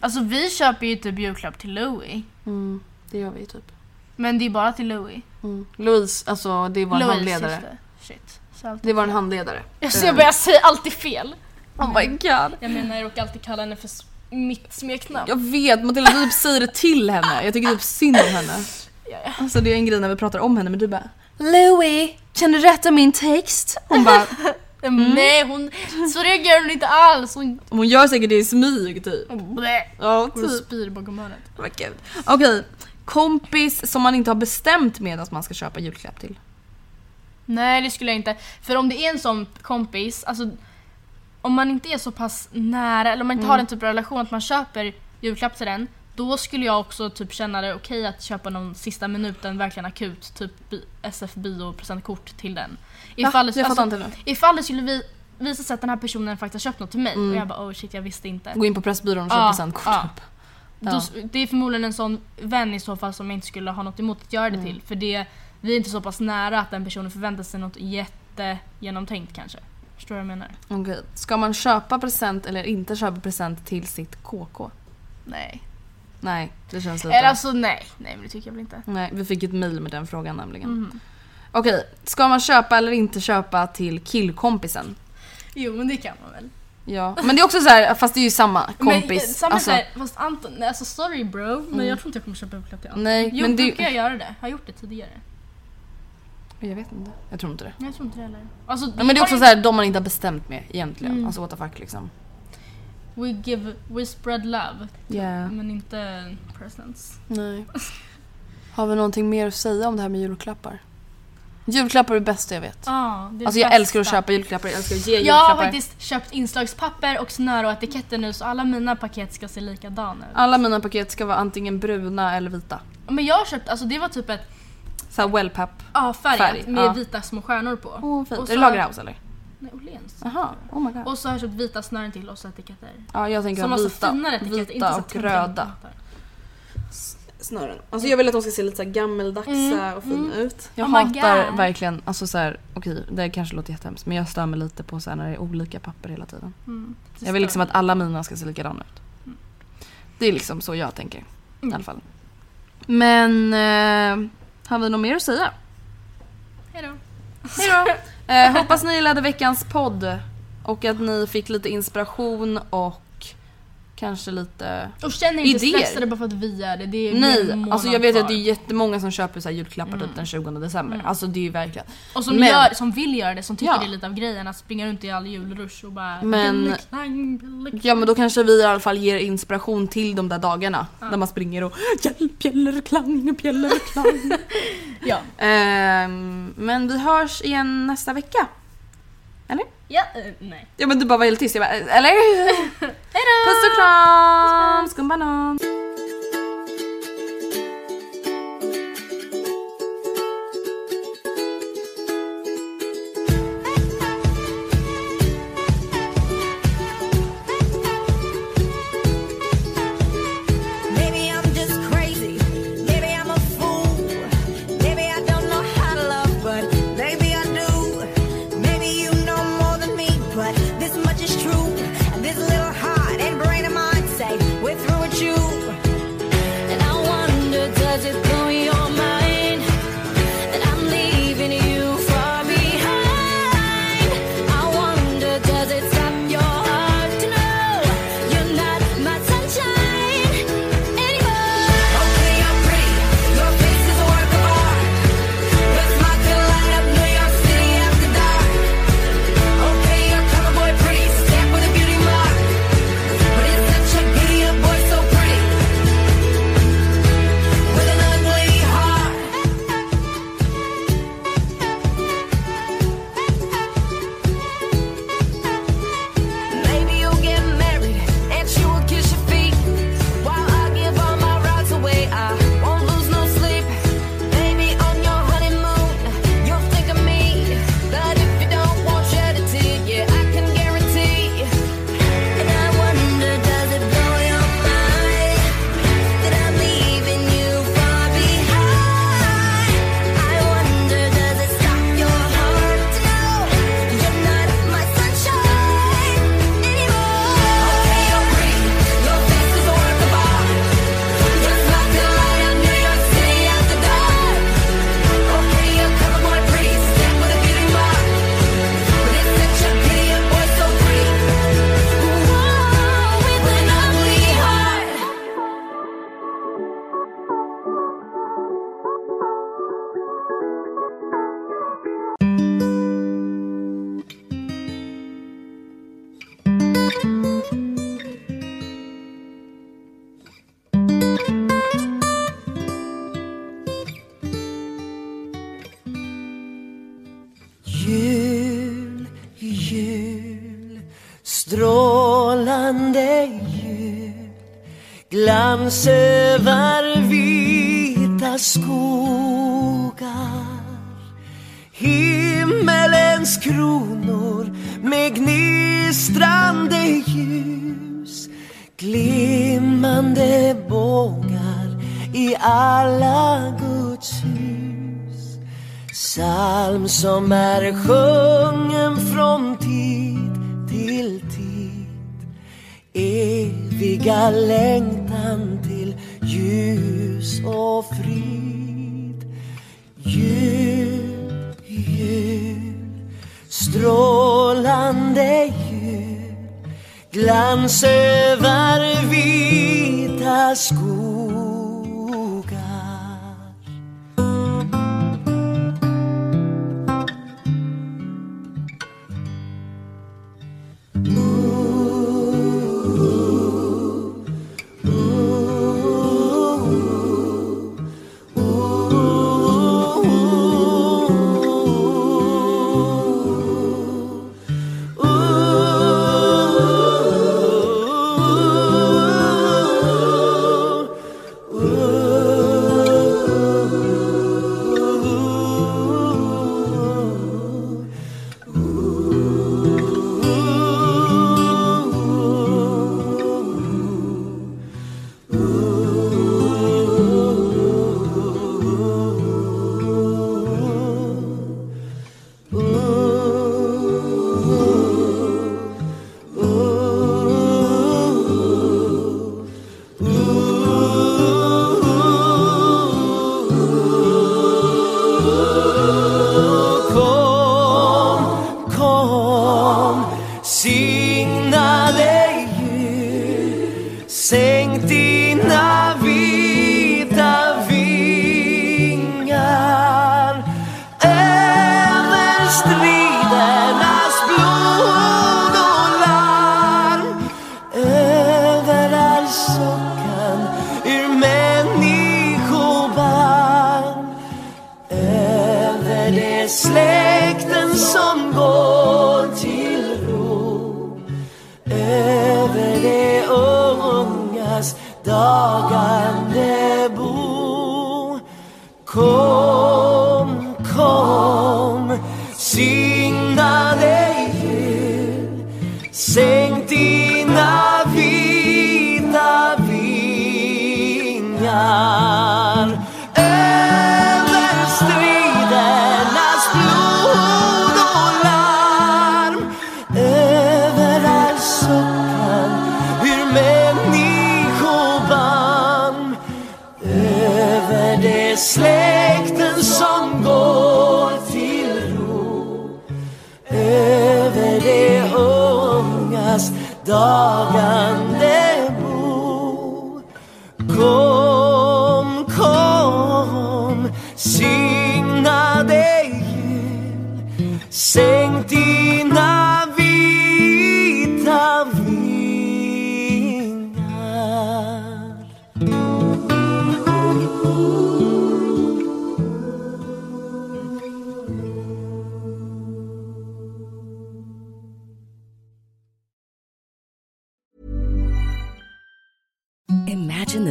Alltså vi köper ju typ julklapp till Louis. Mm, det gör vi typ. Men det är bara till Louis. Mm. Louise, alltså det en Louise, handledare. Shit. Så Det var en handledare. Jag, bara, jag säger alltid fel. Oh my god. Jag menar jag råkar alltid kalla henne för mitt smeknamn. Jag vet, Matilda du typ säger det till henne. Jag tycker typ synd om henne. Alltså det är en grej när vi pratar om henne men du bara Louie, kan du rätta min text? Hon bara, Mm. Nej, hon, så reagerar hon inte alls. Hon, hon gör säkert det i smyg typ. blä, Ja, typ. spyr bakom hörnet. Okej, kompis som man inte har bestämt med att man ska köpa julklapp till. Nej det skulle jag inte. För om det är en sån kompis, alltså om man inte är så pass nära, eller om man inte Mm. har den typen av relation att man köper julklapp till den, då skulle jag också typ känna det okej att köpa någon sista minuten, verkligen akut, typ SF bio presentkort till den. Ifall, fattar inte nu. ifall det skulle vi, visa sig att den här personen faktiskt har köpt något till mig Mm. och jag bara oh shit jag visste inte. Gå in på Pressbyrån och köpa Ja, presentkort. ja. Ja. Då, det är förmodligen en sån vän i så fall som jag inte skulle ha något emot att göra det Mm. till. För det, vi är inte så pass nära att den personen förväntar sig något jättegenomtänkt kanske. Förstår du vad jag menar? Okej. Ska man köpa present eller inte köpa present till sitt KK? Nej. Nej, det känns lite... Eller alltså nej, nej men det tycker jag väl inte. Nej, vi fick ett mail med den frågan nämligen. Mhm. Okej, ska man köpa eller inte köpa till killkompisen? Jo men det kan man väl. Ja, men det är också så här, fast det är ju samma kompis. Men, eh, samma alltså, alltså, fast Anton, nej, alltså sorry bro, men jag tror inte jag kommer köpa julklapp till Anton. Nej, jo, men det- brukar jag göra det? Har gjort det tidigare? Jag vet inte. Jag tror inte det. Jag tror inte det heller. Alltså, Ja, men det är har också så här, de man inte har bestämt med egentligen. Mm. Alltså what the fuck liksom. We give, we spread love. Yeah. Men inte presents. Nej. Har vi någonting mer att säga om det här med julklappar? Julklappar är det bästa jag vet. Ja, det är Alltså jag bästa. älskar att köpa julklappar, jag älskar att ge Jag har julklappar. faktiskt köpt inslagspapper och snöre och etiketter nu så alla mina paket ska se likadana ut. Alla mina paket ska vara antingen bruna eller vita. Men jag har köpt, alltså det var typ ett Så här wellpapp. ja, färgat Färg, med ja. vita små stjärnor på. Åh fint. Och Är så- det Lagerhaus eller? Nej, Åhléns. Jaha, oh my god. Och så har jag köpt vita snören till och så etiketter. Ja jag tänker Som vita, finare etiketter, inte vita så och röda snören. Alltså jag vill att de ska se lite så här gammaldagsa och fina ut. Jag Oh hatar verkligen, alltså så här, okej det kanske låter jättehemskt men jag stör mig lite på så här när det är olika papper hela tiden. Mm. Jag vill liksom att alla mina ska se likadana ut. Det är liksom så jag tänker i alla fall. Men eh, har vi något mer att säga? Hejdå. Hejdå! eh, hoppas ni gillade veckans podd och att ni fick lite inspiration och kanske lite Och känn er inte Idéer. stressade bara för att vi gör det. det är mer än Nej, en månad alltså jag vet kvar. att det är jättemånga som köper så här julklappar typ den 20 december. Alltså det är ju verkligen. Och som, Men- gör, som vill göra det, som tycker Ja. det är lite av grejen att springa runt i all julrush och bara Men- Billy Klang, Billy Klang. Ja men då kanske vi i alla fall ger inspiration till de där dagarna. När man springer och hjälp, bjällerklang, bjällerklang. Ja. Ehm, men vi hörs igen nästa vecka. Eller? Ja, eh, nej. Ja men du bara var helt tyst. Jag bara, eller? Hejdå! Puss och kram! Skumbanan! Glans över vita skogar. Himmelens kronor med gnistrande ljus Glimmande bågar i alla Guds hus. Psalm som är sjungen från Eviga längtan till ljus och frid. Jul, jul, strålande jul Glans över vita skor.